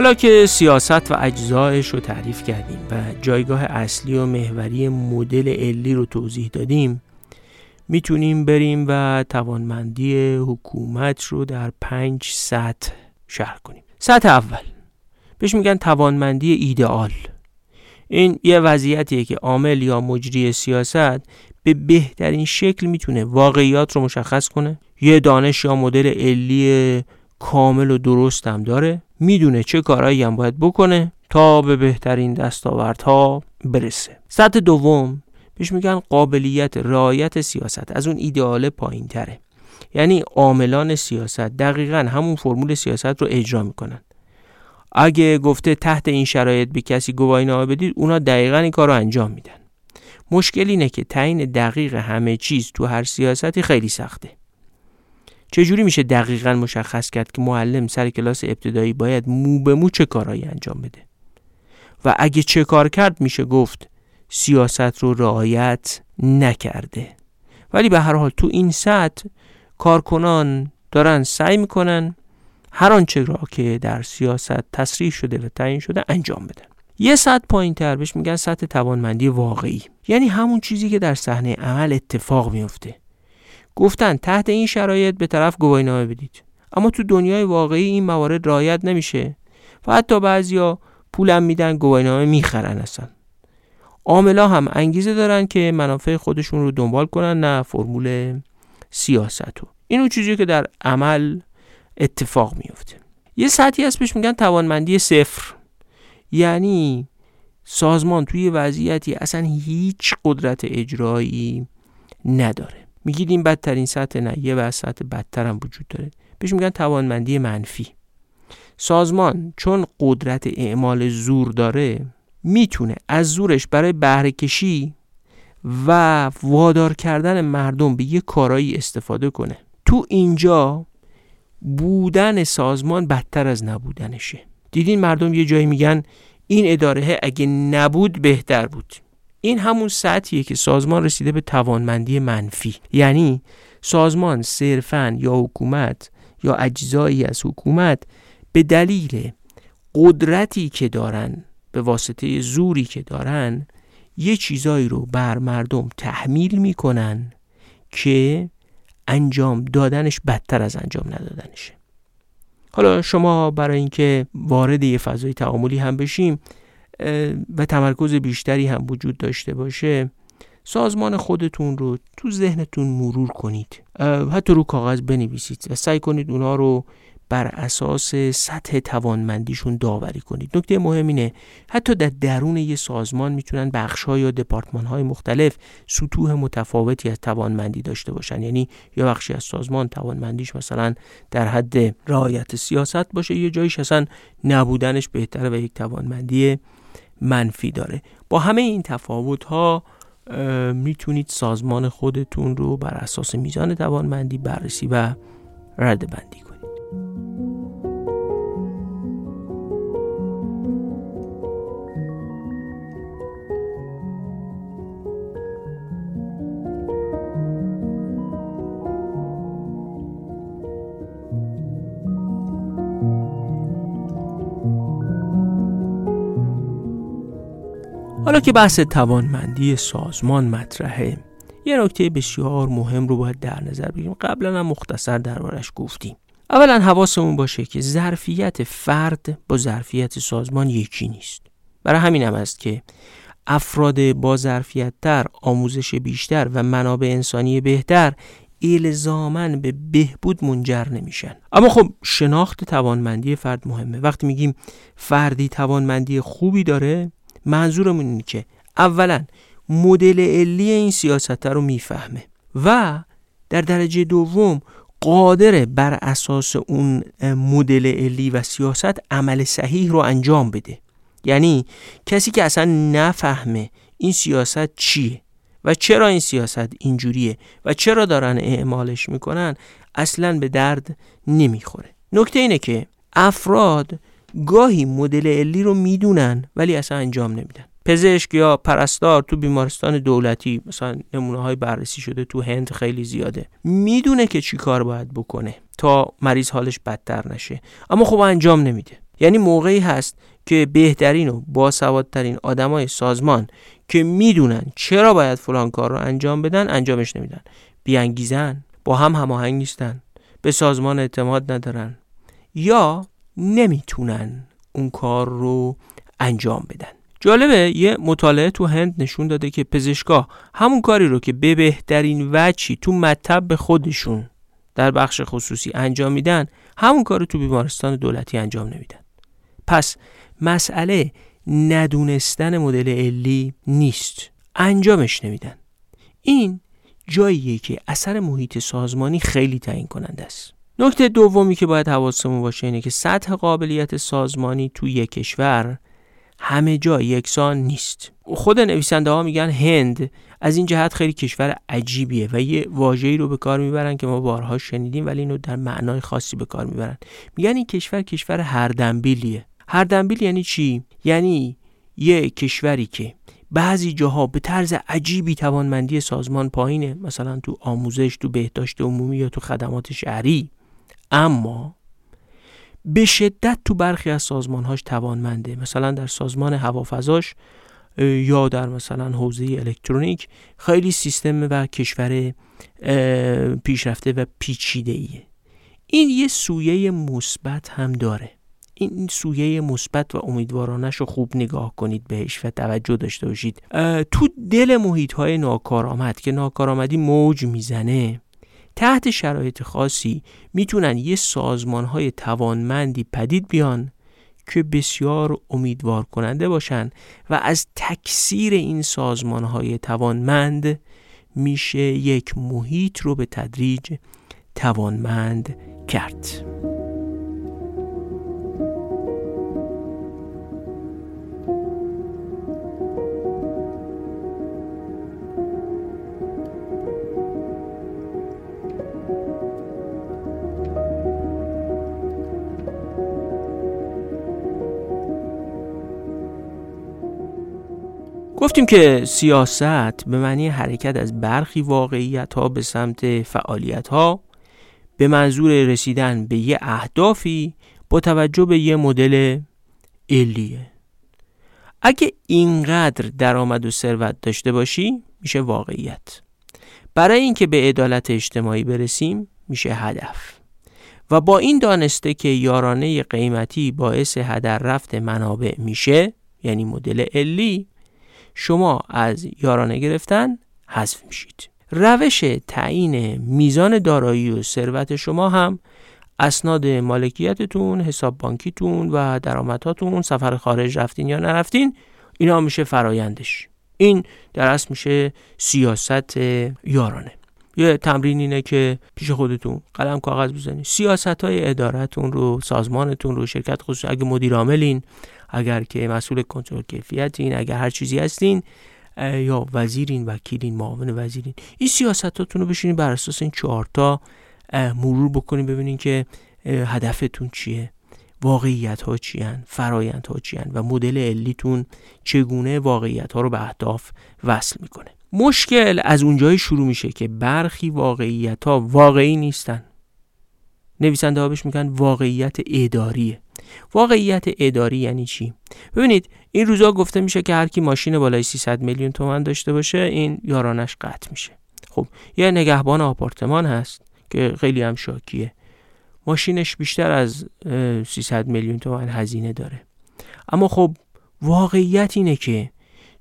حالا که سیاست و اجزایش رو تعریف کردیم و جایگاه اصلی و محوری مدل علی رو توضیح دادیم می‌تونیم بریم و توانمندی حکومت رو در پنج سطح شرح کنیم. سطح اول. بهش میگن توانمندی ایدئال. این یه وضعیتیه که عامل یا مجری سیاست به بهترین شکل می‌تونه واقعیات رو مشخص کنه. یه دانش یا مدل علی کامل و درست هم داره. می‌دونه چه کارهایی هم باید بکنه تا به بهترین دستاوردها برسه. سطح دوم بهش میگن قابلیت رعایت سیاست. از اون ایدئال پایین تره یعنی عاملان سیاست دقیقا همون فرمول سیاست رو اجرا می‌کنن. اگه گفته تحت این شرایط به کسی گواهی نامه بدید اونا دقیقا این کار رو انجام میدن. مشکل اینه که تعیین دقیق همه چیز تو هر سیاستی خیلی سخته. چجوری میشه دقیقا مشخص کرد که معلم سر کلاس ابتدایی باید مو به مو چه کارهایی انجام بده؟ و اگه چه کار کرد میشه گفت سیاست رو رعایت نکرده. ولی به هر حال تو این سطح کارکنان دارن سعی می‌کنن هر آنچه را که در سیاست تصریح شده و تعیین شده انجام بدن. یه سطح پایین تر بهش میگن سطح توانمندی واقعی. یعنی همون چیزی که در صحنه عمل اتفاق میفته گفتن تحت این شرایط به طرف گواهینامه بدید. اما تو دنیای واقعی این موارد رعایت نمیشه و حتی بعضیا پولم میدن گواهینامه می‌خرن اصلا. عاملا هم انگیزه دارن که منافع خودشون رو دنبال کنن نه فرمول سیاست رو این چیزی که در عمل اتفاق میفته. یه سطحی هست بهش میگن توانمندی صفر. یعنی سازمان توی وضعیتی اصلا هیچ قدرت اجرایی نداره. میگید این بدترین سطح نه یه و سطح بدتر هم وجود داره. بهش میگن توانمندی منفی. سازمان چون قدرت اعمال زور داره می‌تونه از زورش برای بهره کشی و وادار کردن مردم به یه کارایی استفاده کنه. تو اینجا بودن سازمان بدتر از نبودنشه. دیدین مردم یه جایی میگن این اداره اگه نبود بهتر بود. این همون سطحیه که سازمان رسیده به توانمندی منفی. یعنی سازمان صرفا یا حکومت یا اجزایی از حکومت به دلیل قدرتی که دارن به واسطه زوری که دارن یه چیزایی رو بر مردم تحمیل می‌کنن که انجام دادنش بدتر از انجام ندادنشه. حالا شما برای اینکه وارد یه فضای تعاملی هم بشیم و تمرکز بیشتری هم وجود داشته باشه سازمان خودتون رو تو ذهنتون مرور کنید. حتی رو کاغذ بنویسید و سعی کنید اونا رو بر اساس سطح توانمندیشون داوری کنید. نکته مهم اینه حتی در درون یه سازمان می‌تونن بخش یا دپارتمان های مختلف سطوح متفاوتی از توانمندی داشته باشن. یعنی یا بخشی از سازمان توانمندیش مثلا در حد رعایت سیاست باشه یه جایش اصلا نبودنش بهتره و یک توانمندی منفی داره. با همه این تفاوت ها می‌تونید سازمان خودتون رو بر اساس میزان توانمندی بررسی و رده بندی کنید. حالا که بحث توانمندی سازمان مطرحه یه نکته بسیار مهم رو باید در نظر بگیریم. قبلا هم مختصر دربارش گفتیم. اولا حواسمون باشه که ظرفیت فرد با ظرفیت سازمان یکی نیست. برای همین هم است که افراد با ظرفیت تر آموزش بیشتر و منابع انسانی بهتر الزامن به بهبود منجر نمیشن. اما خب شناخت توانمندی فرد مهمه. وقتی میگیم فردی توانمندی خوبی داره منظورمون اینه که اولا مدل علی این سیاست رو می‌فهمه و در درجه دوم قادر بر اساس اون مدل علی و سیاست عمل صحیح رو انجام بده. یعنی کسی که اصلا نفهمه این سیاست چیه و چرا این سیاست اینجوریه و چرا دارن اعمالش می‌کنن اصلا به درد نمی‌خوره. نکته اینه که افراد گاهی مدل علی رو می‌دونن ولی اصلا انجام نمیدن. پزشک یا پرستار تو بیمارستان دولتی مثلا نمونه های بررسی شده تو هند خیلی زیاده می‌دونه که چی کار باید بکنه تا مریض حالش بدتر نشه. اما خب انجام نمیده. یعنی موقعی هست که بهترین و باسوادترین آدمای سازمان که می‌دونن چرا باید فلان کار رو انجام بدن انجامش نمیدن. بیانگیزن با هم هماهنگ نیستن به سازمان اعتماد ندارن. یا نمی‌تونن اون کار رو انجام بدن. جالبه یه مطالعه تو هند نشون داده که پزشکا همون کاری رو که به بهترین وچی تو مطب خودشون در بخش خصوصی انجام میدن همون کار رو تو بیمارستان دولتی انجام نمیدن. پس مسئله ندونستن مدل علی نیست. انجامش نمیدن. این جاییه که اثر محیط سازمانی خیلی تعیین کننده است. نکته دومی که باید حواسمون باشه اینه که سطح قابلیت سازمانی توی یک کشور همه جا یکسان نیست. خود نویسنده ها میگن هند از این جهت خیلی کشور عجیبیه و یه واژه‌ای رو به کار می‌برن که ما بارها شنیدیم ولی اینو در معنای خاصی به کار می‌برن. میگن این کشور کشور هردنبیلیه هردنبیل یعنی چی؟ یعنی یه کشوری که بعضی جاها به طرز عجیبی توانمندی سازمان پایینه. مثلا تو آموزش تو بهداشت عمومی یا تو خدمات شهری. اما به شدت تو برخی از سازمانهاش توانمنده. مثلا در سازمان هوافضاش یا در مثلا حوزه الکترونیک خیلی سیستم و کشور پیشرفته و پیچیده ایه این یه سویه مثبت هم داره. این سویه مثبت و امیدوارانش رو خوب نگاه کنید بهش و توجه داشته باشید. تو دل محیط های ناکارآمد که ناکارآمدی موج می‌زنه تحت شرایط خاصی می‌تونن یه سازمان های توانمندی پدید بیان که بسیار امیدوار کننده باشن و از تکثیر این سازمان های توانمند میشه یک محیط رو به تدریج توانمند کرد. گفتیم که سیاست به معنی حرکت از برخی واقعیت ها به سمت فعالیت ها به منظور رسیدن به یه اهدافی با توجه به یه مدل علیه. اگه اینقدر درآمد و ثروت داشته باشی میشه واقعیت. برای اینکه به عدالت اجتماعی برسیم میشه هدف. و با این دانسته که یارانه قیمتی باعث هدر رفت منابع میشه یعنی مدل علی شما از یارانه گرفتن حذف میشید. روش تعیین میزان دارایی و ثروت شما هم اسناد مالکیتتون، حساب بانکیتون و درآمداتون، سفر خارج رفتین یا نرفتین اینا میشه فرایندش. این در اصل میشه سیاست یارانه. یه تمرین اینه که پیش خودتون قلم کاغذ بزنید. سیاست های ادارتون رو سازمانتون رو شرکت خصوصی اگه مدیر عاملین اگر که مسئول کنترل کیفیتین اگر هر چیزی هستین یا وزیرین وکیلین معاون وزیرین این سیاستاتون رو بشینین بر اساس این چهارتا مرور بکنین ببینین که هدفتون چیه واقعیت ها چی هن؟ فرایند ها چی و مدل علیتون چگونه واقعیت ها رو به اهداف وصل می‌کنه مشکل از اونجایی شروع میشه که برخی واقعیت ها واقعی نیستن نویسنده ها بهش میگن واقعیت اداریه. واقعیت اداری یعنی چی؟ ببینید این روزا گفته میشه که هر کی ماشین بالای 300 میلیون تومن داشته باشه این یارانش قطع میشه. خب یه نگهبان آپارتمان هست که خیلی هم شاکیه. ماشینش بیشتر از 300 میلیون تومن هزینه داره. اما خب واقعیت اینه که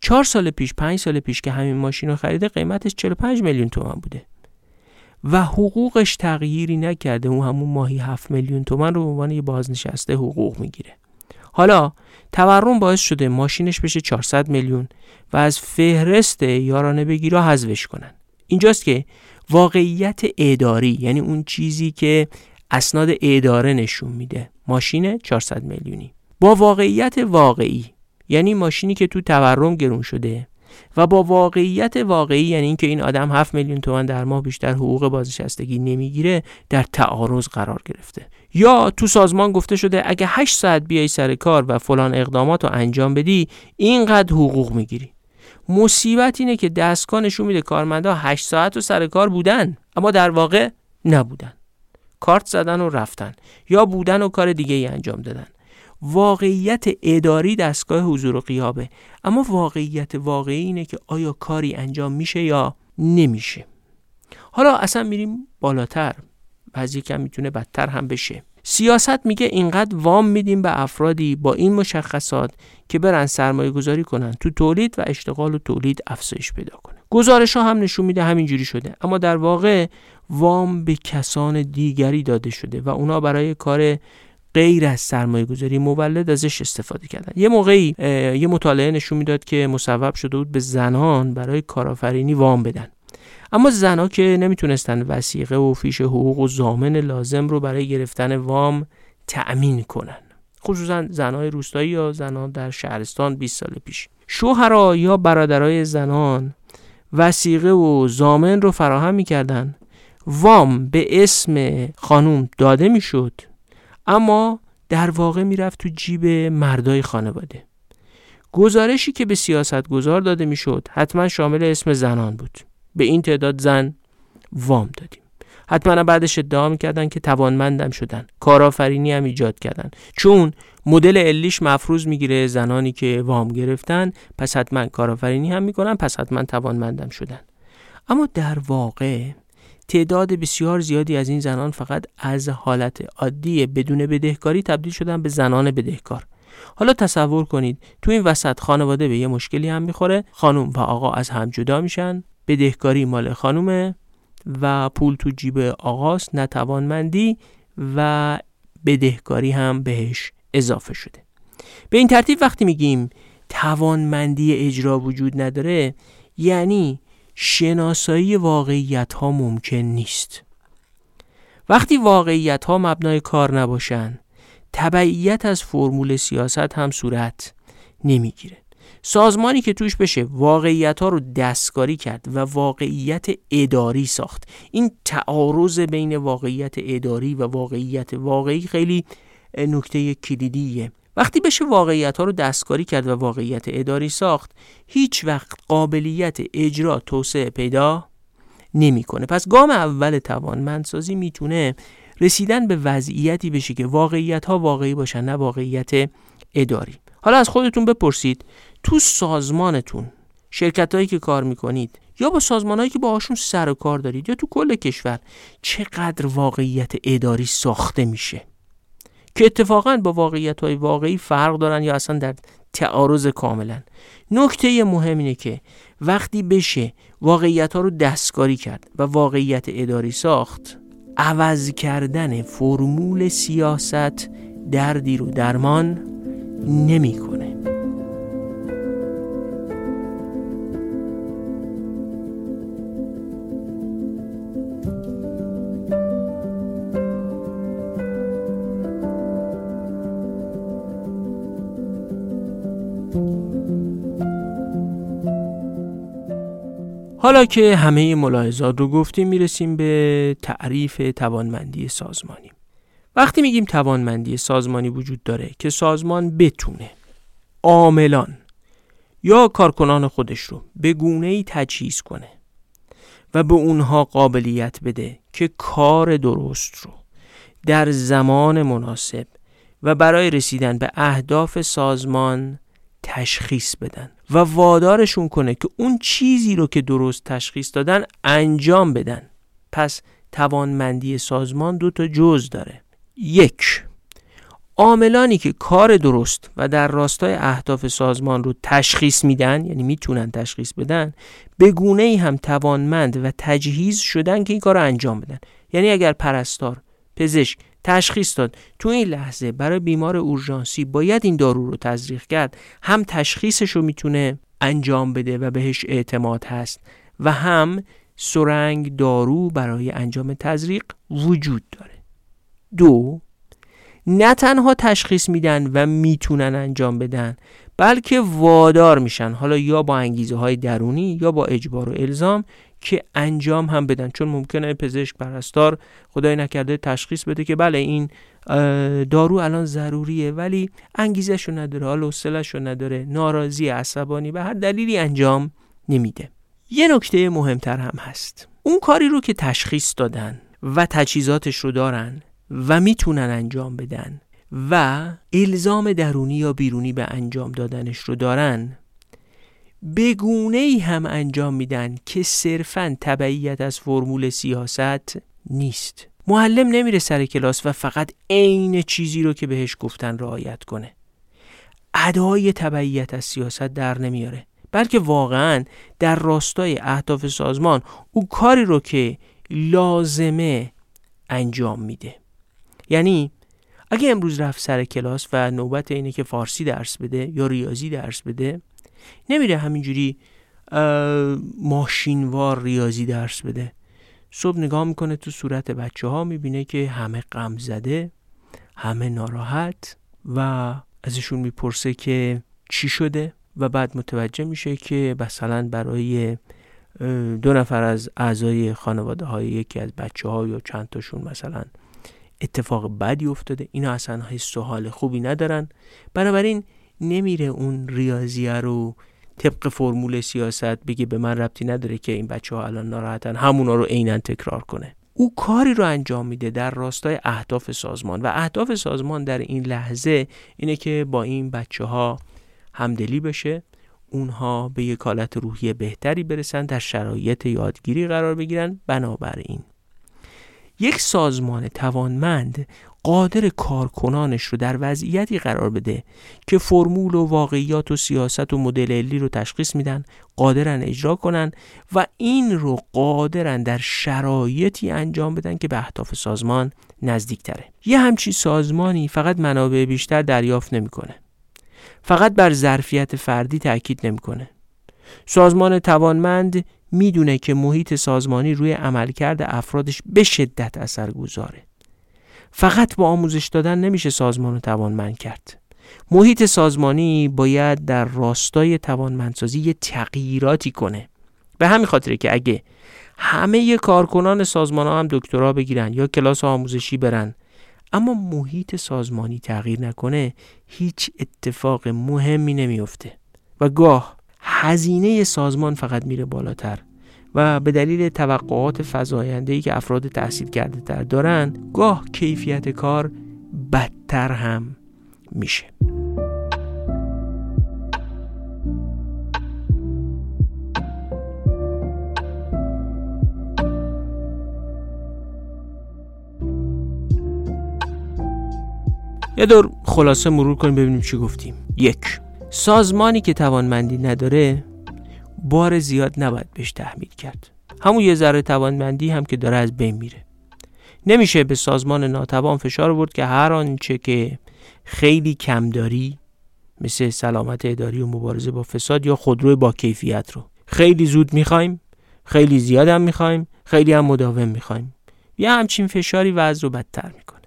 چهار سال پیش پنج سال پیش که همین ماشین رو خریده قیمتش 45 میلیون تومن بوده. و حقوقش تغییری نکرده. اون همون ماهی 7 میلیون تومن رو به عنوان یه بازنشسته حقوق می‌گیره. حالا تورم باعث شده ماشینش بشه 400 میلیون و از فهرست یارانه بگیرا حذفش کنن. اینجاست که واقعیت اداری یعنی اون چیزی که اسناد اداره نشون میده ماشین 400 میلیونی. با واقعیت واقعی یعنی ماشینی که تو تورم گرون شده و با واقعیت واقعی یعنی اینکه این آدم 7 میلیون تومان در ماه بیشتر حقوق بازنشستگی نمی‌گیره در تعارض قرار گرفته. یا تو سازمان گفته شده اگه 8 ساعت بیای سر کار و فلان اقدامات رو انجام بدی اینقدر حقوق می‌گیری. مصیبت اینه که دستگاه نشون میده کارمندا 8 ساعت رو سر کار بودن اما در واقع نبودن. کارت زدن و رفتن. یا بودن و کار دیگه ای انجام دادن. واقعیت اداری دستگاه حضور و قیابه. اما واقعیت واقعی اینه که آیا کاری انجام میشه یا نمیشه. حالا اصلا میریم بالاتر. بعضی کم می‌تونه بدتر هم بشه. سیاست میگه اینقدر وام میدیم به افرادی با این مشخصات که برن سرمایه گذاری کنن تو تولید و اشتغال و تولید افزایش پیدا کنه. گزارش ها هم نشون میده همینجوری شده. اما در واقع وام به کسان دیگری داده شده و اونا برای کار غیر از سرمایه گذاری مولد ازش استفاده کردن. یه موقعی یه مطالعه نشون می‌داد که مصوب شده بود به زنان برای کارآفرینی وام بدن. اما زنها که نمی‌تونستن وسیقه و فیش حقوق و زامن لازم رو برای گرفتن وام تأمین کنن. خصوصا زنهای روستایی یا زنان در شهرستان 20 سال پیش. شوهرها یا برادرای زنان وسیقه و زامن رو فراهم می‌کردن. وام به اسم خانوم داده می‌شد. اما در واقع می‌رفت تو جیب مردای خانواده. گزارشی که به سیاست گذار داده می‌شد حتما شامل اسم زنان بود. به این تعداد زن وام دادیم. حتما بعدش ادعا می‌کردن که توانمندم شدن. کارآفرینی هم ایجاد کردن. چون مدل علیش مفروض می‌گیره زنانی که وام گرفتن پس حتما کارآفرینی هم می‌کنن پس حتما توانمندم شدن. اما در واقع تعداد بسیار زیادی از این زنان فقط از حالت عادی بدون بدهکاری تبدیل شدن به زنان بدهکار. حالا تصور کنید تو این وسط خانواده به یه مشکلی هم می‌خوره خانم و آقا از هم جدا میشن بدهکاری مال خانومه و پول تو جیب آقاست نتوانمندی و بدهکاری هم بهش اضافه شده. به این ترتیب وقتی میگیم توانمندی اجرا وجود نداره یعنی شناسایی واقعیت ها ممکن نیست. وقتی واقعیت ها مبنای کار نباشن تبعیت از فرمول سیاست هم صورت نمی‌گیره. سازمانی که توش بشه واقعیت ها رو دستکاری کرد و واقعیت اداری ساخت. این تعارض بین واقعیت اداری و واقعیت واقعی خیلی نکته کلیدیه. وقتی بشه واقعیت ها رو دستکاری کرد و واقعیت اداری ساخت هیچ وقت قابلیت اجرا توسعه پیدا نمی‌کنه. پس گام اول توانمندسازی می‌تونه رسیدن به وضعیتی بشه که واقعیت ها واقعی باشن نه واقعیت اداری. حالا از خودتون بپرسید تو سازمانتون شرکت هایی که کار می‌کنید یا با سازمان هایی که باهاشون سر و کار دارید یا تو کل کشور چقدر واقعیت اداری ساخته میشه؟ که اتفاقا با واقعیت های واقعی فرق دارن یا اصلا در تعارض کاملا نکته مهم اینه که وقتی بشه واقعیت ها رو دستکاری کرد و واقعیت اداری ساخت عوض کردن فرمول سیاست دردی رو درمان نمی‌کنه. حالا که همه ملاحظات رو گفتیم می‌رسیم به تعریف توانمندی سازمانی. وقتی میگیم توانمندی سازمانی وجود داره که سازمان بتونه عاملان یا کارکنان خودش رو به گونه ای تجهیز کنه و به اونها قابلیت بده که کار درست رو در زمان مناسب و برای رسیدن به اهداف سازمان تشخیص بدن و وادارشون کنه که اون چیزی رو که درست تشخیص دادن انجام بدن. پس توانمندی سازمان دو تا جز داره. یک عاملانی که کار درست و در راستای اهداف سازمان رو تشخیص میدن یعنی می‌تونن تشخیص بدن به گونه ای هم توانمند و تجهیز شدن که این کار رو انجام بدن. یعنی اگر پرستار پزشک تشخیص داد. تو این لحظه برای بیمار اورژانسی باید این دارو رو تزریق کرد. هم تشخیصش رو می‌تونه انجام بده و بهش اعتماد هست و هم سرنگ دارو برای انجام تزریق وجود داره. دو نه تنها تشخیص میدن و می‌تونن انجام بدن بلکه وادار میشن. حالا یا با انگیزه های درونی یا با اجبار و الزام که انجام هم بدن. چون ممکنه پزشک پرستار خدای نکرده تشخیص بده که بله این دارو الان ضروریه ولی انگیزش رو نداره حالا حوصلش رو نداره ناراضی عصبانی به هر دلیلی انجام نمیده. یه نکته مهمتر هم هست. اون کاری رو که تشخیص دادن و تجهیزاتش رو دارن و می‌تونن انجام بدن و الزام درونی یا بیرونی به انجام دادنش رو دارن بگونه ای هم انجام میدن که صرفا تبعیت از فرمول سیاست نیست. معلم نمیره سر کلاس و فقط عین چیزی رو که بهش گفتن رعایت کنه. ادای تبعیت از سیاست در نمیاره بلکه واقعا در راستای اهداف سازمان او کاری رو که لازمه انجام میده. یعنی اگه امروز رفت سر کلاس و نوبت اینه که فارسی درس بده یا ریاضی درس بده نمیره همینجوری ماشینوار ریاضی درس بده. صبح نگاه می‌کنه تو صورت بچه ها می‌بینه که همه غم زده همه ناراحت و ازشون می‌پرسه که چی شده و بعد متوجه میشه که مثلا برای دو نفر از اعضای خانواده های یکی از بچه ها یا چند تاشون مثلا اتفاق بدی افتاده. اینا اصلا حس و حال خوبی ندارن. بنابراین نمیره اون ریاضیه رو طبق فرمول سیاست بگه به من ربطی نداره که این بچه ها الان ناراحتن همونا رو عینا تکرار کنه. او کاری رو انجام میده در راستای اهداف سازمان و اهداف سازمان در این لحظه اینه که با این بچه ها همدلی بشه اونها به یک حالت روحی بهتری برسن در شرایط یادگیری قرار بگیرن. بنابراین یک سازمان توانمند قادر کارکنانش رو در وضعیتی قرار بده که فرمول و واقعیات و سیاست و مدل علی رو تشخیص میدن قادرن اجرا کنن و این رو قادرن در شرایطی انجام بدن که به اهداف سازمان نزدیک تره یه همچی سازمانی فقط منابع بیشتر دریافت نمی‌کنه. فقط بر ظرفیت فردی تاکید نمی‌کنه. سازمان توانمند می‌دونه که محیط سازمانی روی عملکرد افرادش به شدت اثر گذاره فقط با آموزش دادن نمیشه سازمان رو توانمند کرد. محیط سازمانی باید در راستای توانمندسازی یه تغییراتی کنه. به همین خاطره که اگه همه کارکنان سازمان ها هم دکترا بگیرن یا کلاس آموزشی برن اما محیط سازمانی تغییر نکنه هیچ اتفاق مهمی نمیافته. و گاه هزینه سازمان فقط میره بالاتر و به دلیل توقعات فضایندهی که افراد تحصیل کرده تر دارن گاه کیفیت کار بدتر هم میشه. یه دور خلاصه مرور کنیم ببینیم چی گفتیم. یک. سازمانی که توانمندی نداره بار زیاد نباید بهش تحمیل کرد. همون یه ذره توانمندی هم که داره از بین میره. نمیشه به سازمان ناتوان فشار برد که هر آنچه که خیلی کم داری مثل سلامت اداری و مبارزه با فساد یا خودروی با کیفیت رو. خیلی زود می‌خوایم خیلی زیاد هم می‌خوایم خیلی هم مداوم می‌خوایم. یه همچین فشاری وضع رو بدتر می‌کنه.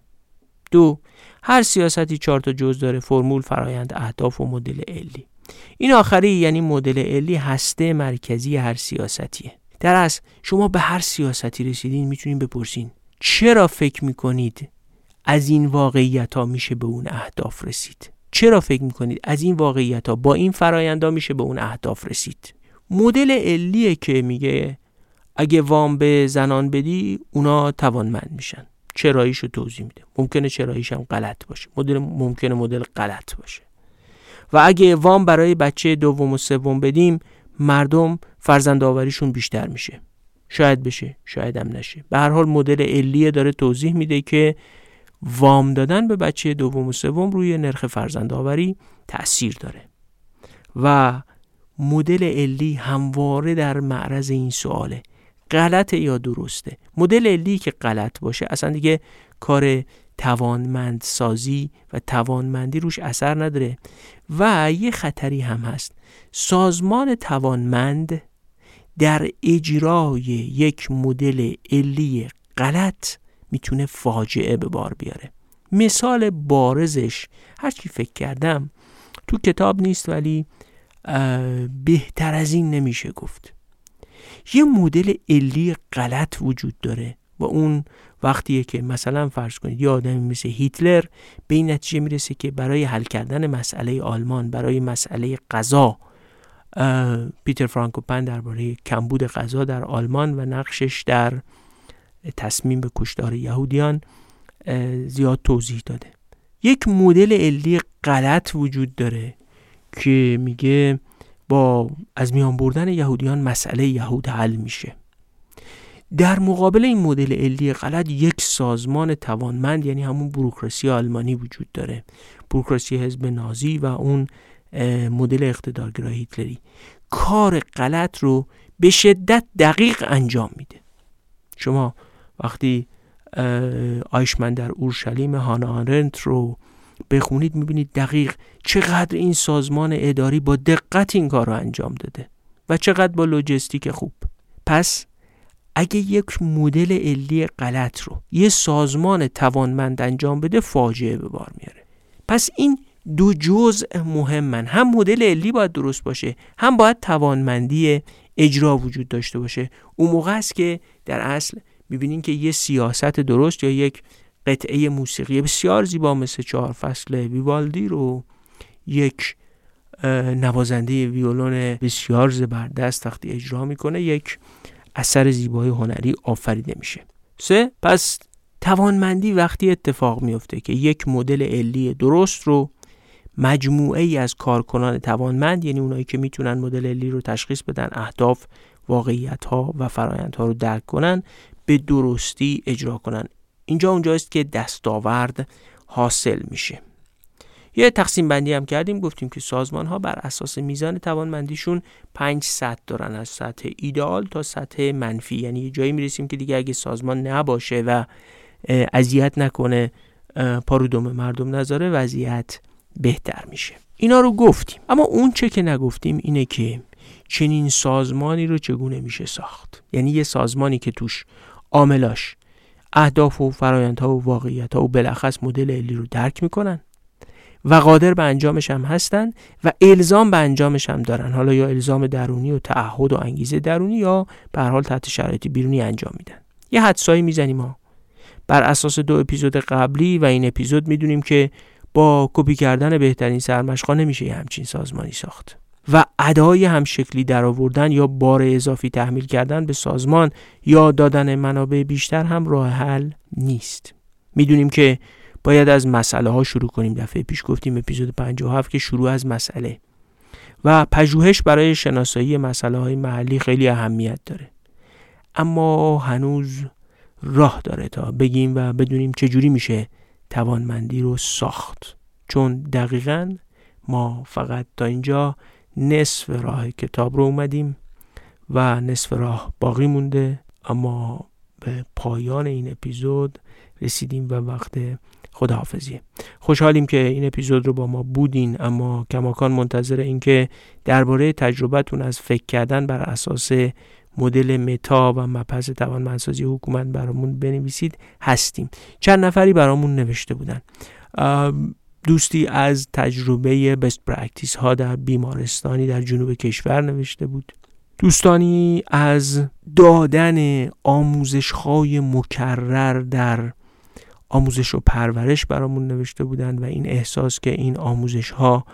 دو هر سیاستی چهار تا جز داره فرمول فرایند اهداف و مدل علی. این آخری یعنی مدل علی هسته مرکزی هر سیاستیه در از شما به هر سیاستی رسیدین می‌تونین بپرسین چرا فکر می‌کنید از این واقعیت ها میشه به اون اهداف رسید؟ چرا فکر می‌کنید از این واقعیت ها با این ها میشه به اون اهداف رسید؟ مدل علیه که میگه اگه وام به زنان بدی اونا توانمند میشن. چراییش توضیح میده. ممکنه چراییش هم غلط باشه. مدل ممکنه مدل غلط باشه. و اگه وام برای بچه دوم و سوم بدیم مردم فرزند آوریشون بیشتر میشه. شاید بشه شاید هم نشه. به هر حال مدل علیه داره توضیح میده که وام دادن به بچه دوم و سوم روی نرخ فرزند آوری تأثیر داره. و مدل علی همواره در معرض این سواله. غلطه یا درسته؟ مدل علی که غلط باشه اصلا دیگه کار توانمند سازی و توانمندی روش اثر نداره. و یه خطری هم هست. سازمان توانمند در اجرای یک مدل علی غلط می‌تونه فاجعه به بار بیاره. مثال بارزش. هرچی فکر کردم تو کتاب نیست ولی بهتر از این نمیشه گفت. یه مدل علی غلط وجود داره و اون وقتیه که مثلا فرض کنید یه آدمی مثل هیتلر به این نتیجه می‌رسه که برای حل کردن مسئله آلمان برای مسئله غذا پیتر فرانکوپن درباره کمبود غذا در آلمان و نقشش در تصمیم به کشتار یهودیان زیاد توضیح داده. یک مدل علی غلط وجود داره که میگه با از میان بردن یهودیان مسئله یهود حل میشه. در مقابل این مدل علی غلط یک سازمان توانمند یعنی همون بروکراسی آلمانی وجود داره. بروکراسی حزب نازی و اون مدل اقتدارگرای هیتلری. کار غلط رو به شدت دقیق انجام میده. شما وقتی آیشمن در اورشلیم هانا آرنت رو بخونید می‌بینید دقیق چقدر این سازمان اداری با دقت این کار رو انجام داده و چقدر با لوجستیک خوب. پس اگه یک مدل علی غلط رو یه سازمان توانمند انجام بده فاجعه به بار میاره. پس این دو جزء مهمن. هم مدل علی باید درست باشه هم باید توانمندی اجرا وجود داشته باشه. اون موقع است که در اصل می‌بینین که یه سیاست درست یا یک قطعه موسیقی بسیار زیبا مثل چهار فصل ویوالدی رو یک نوازنده ویولون بسیار زبردست وقتی اجرا می‌کنه یک اثر زیبای هنری آفریده میشه. سه پس توانمندی وقتی اتفاق میفته که یک مدل علی درست رو مجموعه ای از کارکنان توانمند یعنی اونایی که می‌تونن مدل علی رو تشخیص بدن اهداف واقعیت ها و فرایند ها رو درک کنن به درستی اجرا کنن. اینجا اونجاست که دستاورد حاصل میشه. یه تقسیم بندی هم کردیم گفتیم که سازمان ها بر اساس میزان توانمندیشون پنج سطح دارن از سطح ایدئال تا سطح منفی. یعنی یه جایی می‌رسیم که دیگه اگه سازمان نباشه و اذیت نکنه پارودوم مردم نذاره وضعیت بهتر میشه. اینا رو گفتیم. اما اون چه که نگفتیم اینه که چنین سازمانی رو چگونه میشه ساخت؟ یعنی یه سازمانی که توش عاملاش اهداف و فرایندها و واقعیت ها و بلخص مدل علی رو درک می‌کنن و قادر به انجامش هم هستن و الزام به انجامش هم دارن. حالا یا الزام درونی و تعهد و انگیزه درونی یا به حال تحت شرایط بیرونی انجام میدن. یه حدسایی می‌زنیم ها. بر اساس دو اپیزود قبلی و این اپیزود می‌دونیم که با کپی کردن بهترین سرمشقا نمیشه یه همچین سازمانی ساخت. و ادای همشکلی در آوردن یا بار اضافی تحمیل کردن به سازمان یا دادن منابع بیشتر هم راه حل نیست. می‌دونیم که باید از مسئله ها شروع کنیم. دفعه پیش گفتیم اپیزود 57 که شروع از مسئله. و پژوهش برای شناسایی مسئله های محلی خیلی اهمیت داره. اما هنوز راه داره تا بگیم و بدونیم چجوری میشه توانمندی رو ساخت. چون دقیقا ما فقط تا اینجا نصف راه کتاب رو اومدیم و نصف راه باقی مونده. اما به پایان این اپیزود رسیدیم و وقت خداحافظیه خوشحالیم که این اپیزود رو با ما بودین. اما کماکان منتظر اینکه درباره تجربتون از فکر کردن بر اساس مدل متا و مبحث توانمندسازی حکومت برامون بنویسید هستیم. چند نفری برامون نوشته بودن. دوستی از تجربه best practice ها در بیمارستانی در جنوب کشور نوشته بود. دوستانی از دادن آموزش های مکرر در آموزش و پرورش برامون نوشته بودند و این احساس که این آموزش ها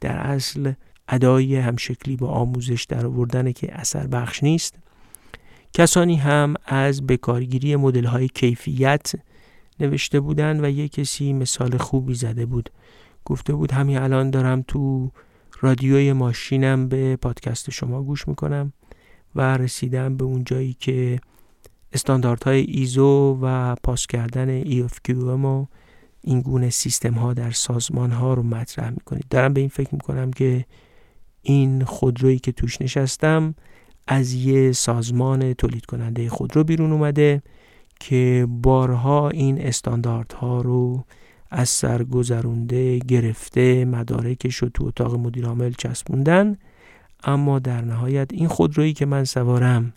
در اصل ادای همشکلی با آموزش در آوردن که اثر بخش نیست. کسانی هم از بکارگیری مدل های کیفیت نوشته بودن و یک کسی مثال خوبی زده بود. گفته بود همین الان دارم تو رادیوی ماشینم به پادکست شما گوش می‌کنم و رسیدم به اون جایی که استانداردهای ایزو و پاس کردن EFQM و این گونه سیستم ها در سازمان ها رو مطرح می‌کنید. دارم به این فکر می‌کنم که این خودرویی که توش نشستم از یه سازمان تولید کننده خودرو بیرون اومده که بارها این استانداردها رو از سر گذرونده گرفته مدارکش رو تو اتاق مدیر عامل چسبوندن اما در نهایت این خودرویی که من سوارم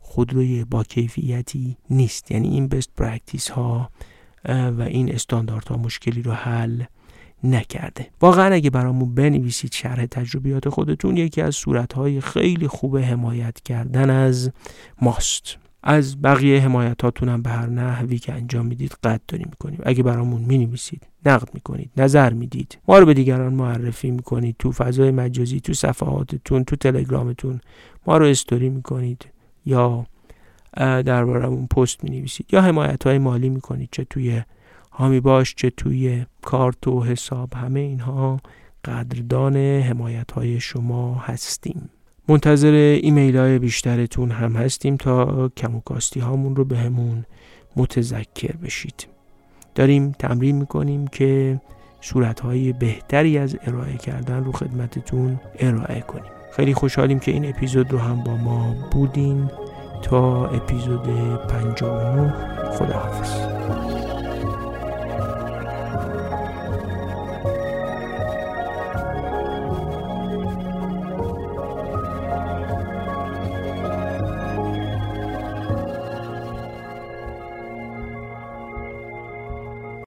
خودروی با کیفیتی نیست. یعنی این best practice ها و این استانداردها مشکلی رو حل نکرده. واقعا اگه برامون بنویسید شرح تجربیات خودتون یکی از صورتهای خیلی خوب حمایت کردن از ماست. از بقیه حمایتاتون هم به هر نحوی که انجام می‌دید قدردانی می‌کنیم. اگه برامون می‌نویسید نقد می‌کنید نظر می‌دید ما رو به دیگران معرفی می‌کنید تو فضای مجازی تو صفحاتتون تو تلگرامتون ما رو استوری می‌کنید یا دربارمون پست می‌نویسید یا حمایت های مالی می‌کنید چه توی هامی باش چه توی کارت و حساب. همه اینها قدردان حمایت های شما هستیم. منتظر ایمیل های بیشترتون هم هستیم تا کموکاستی هامون رو بهمون به متذکر بشید. داریم تمرین می‌کنیم که صورت های بهتری از ارائه کردن رو خدمتتون ارائه کنیم. خیلی خوشحالیم که این اپیزود رو هم با ما بودین. تا اپیزود 59 خداحافظ.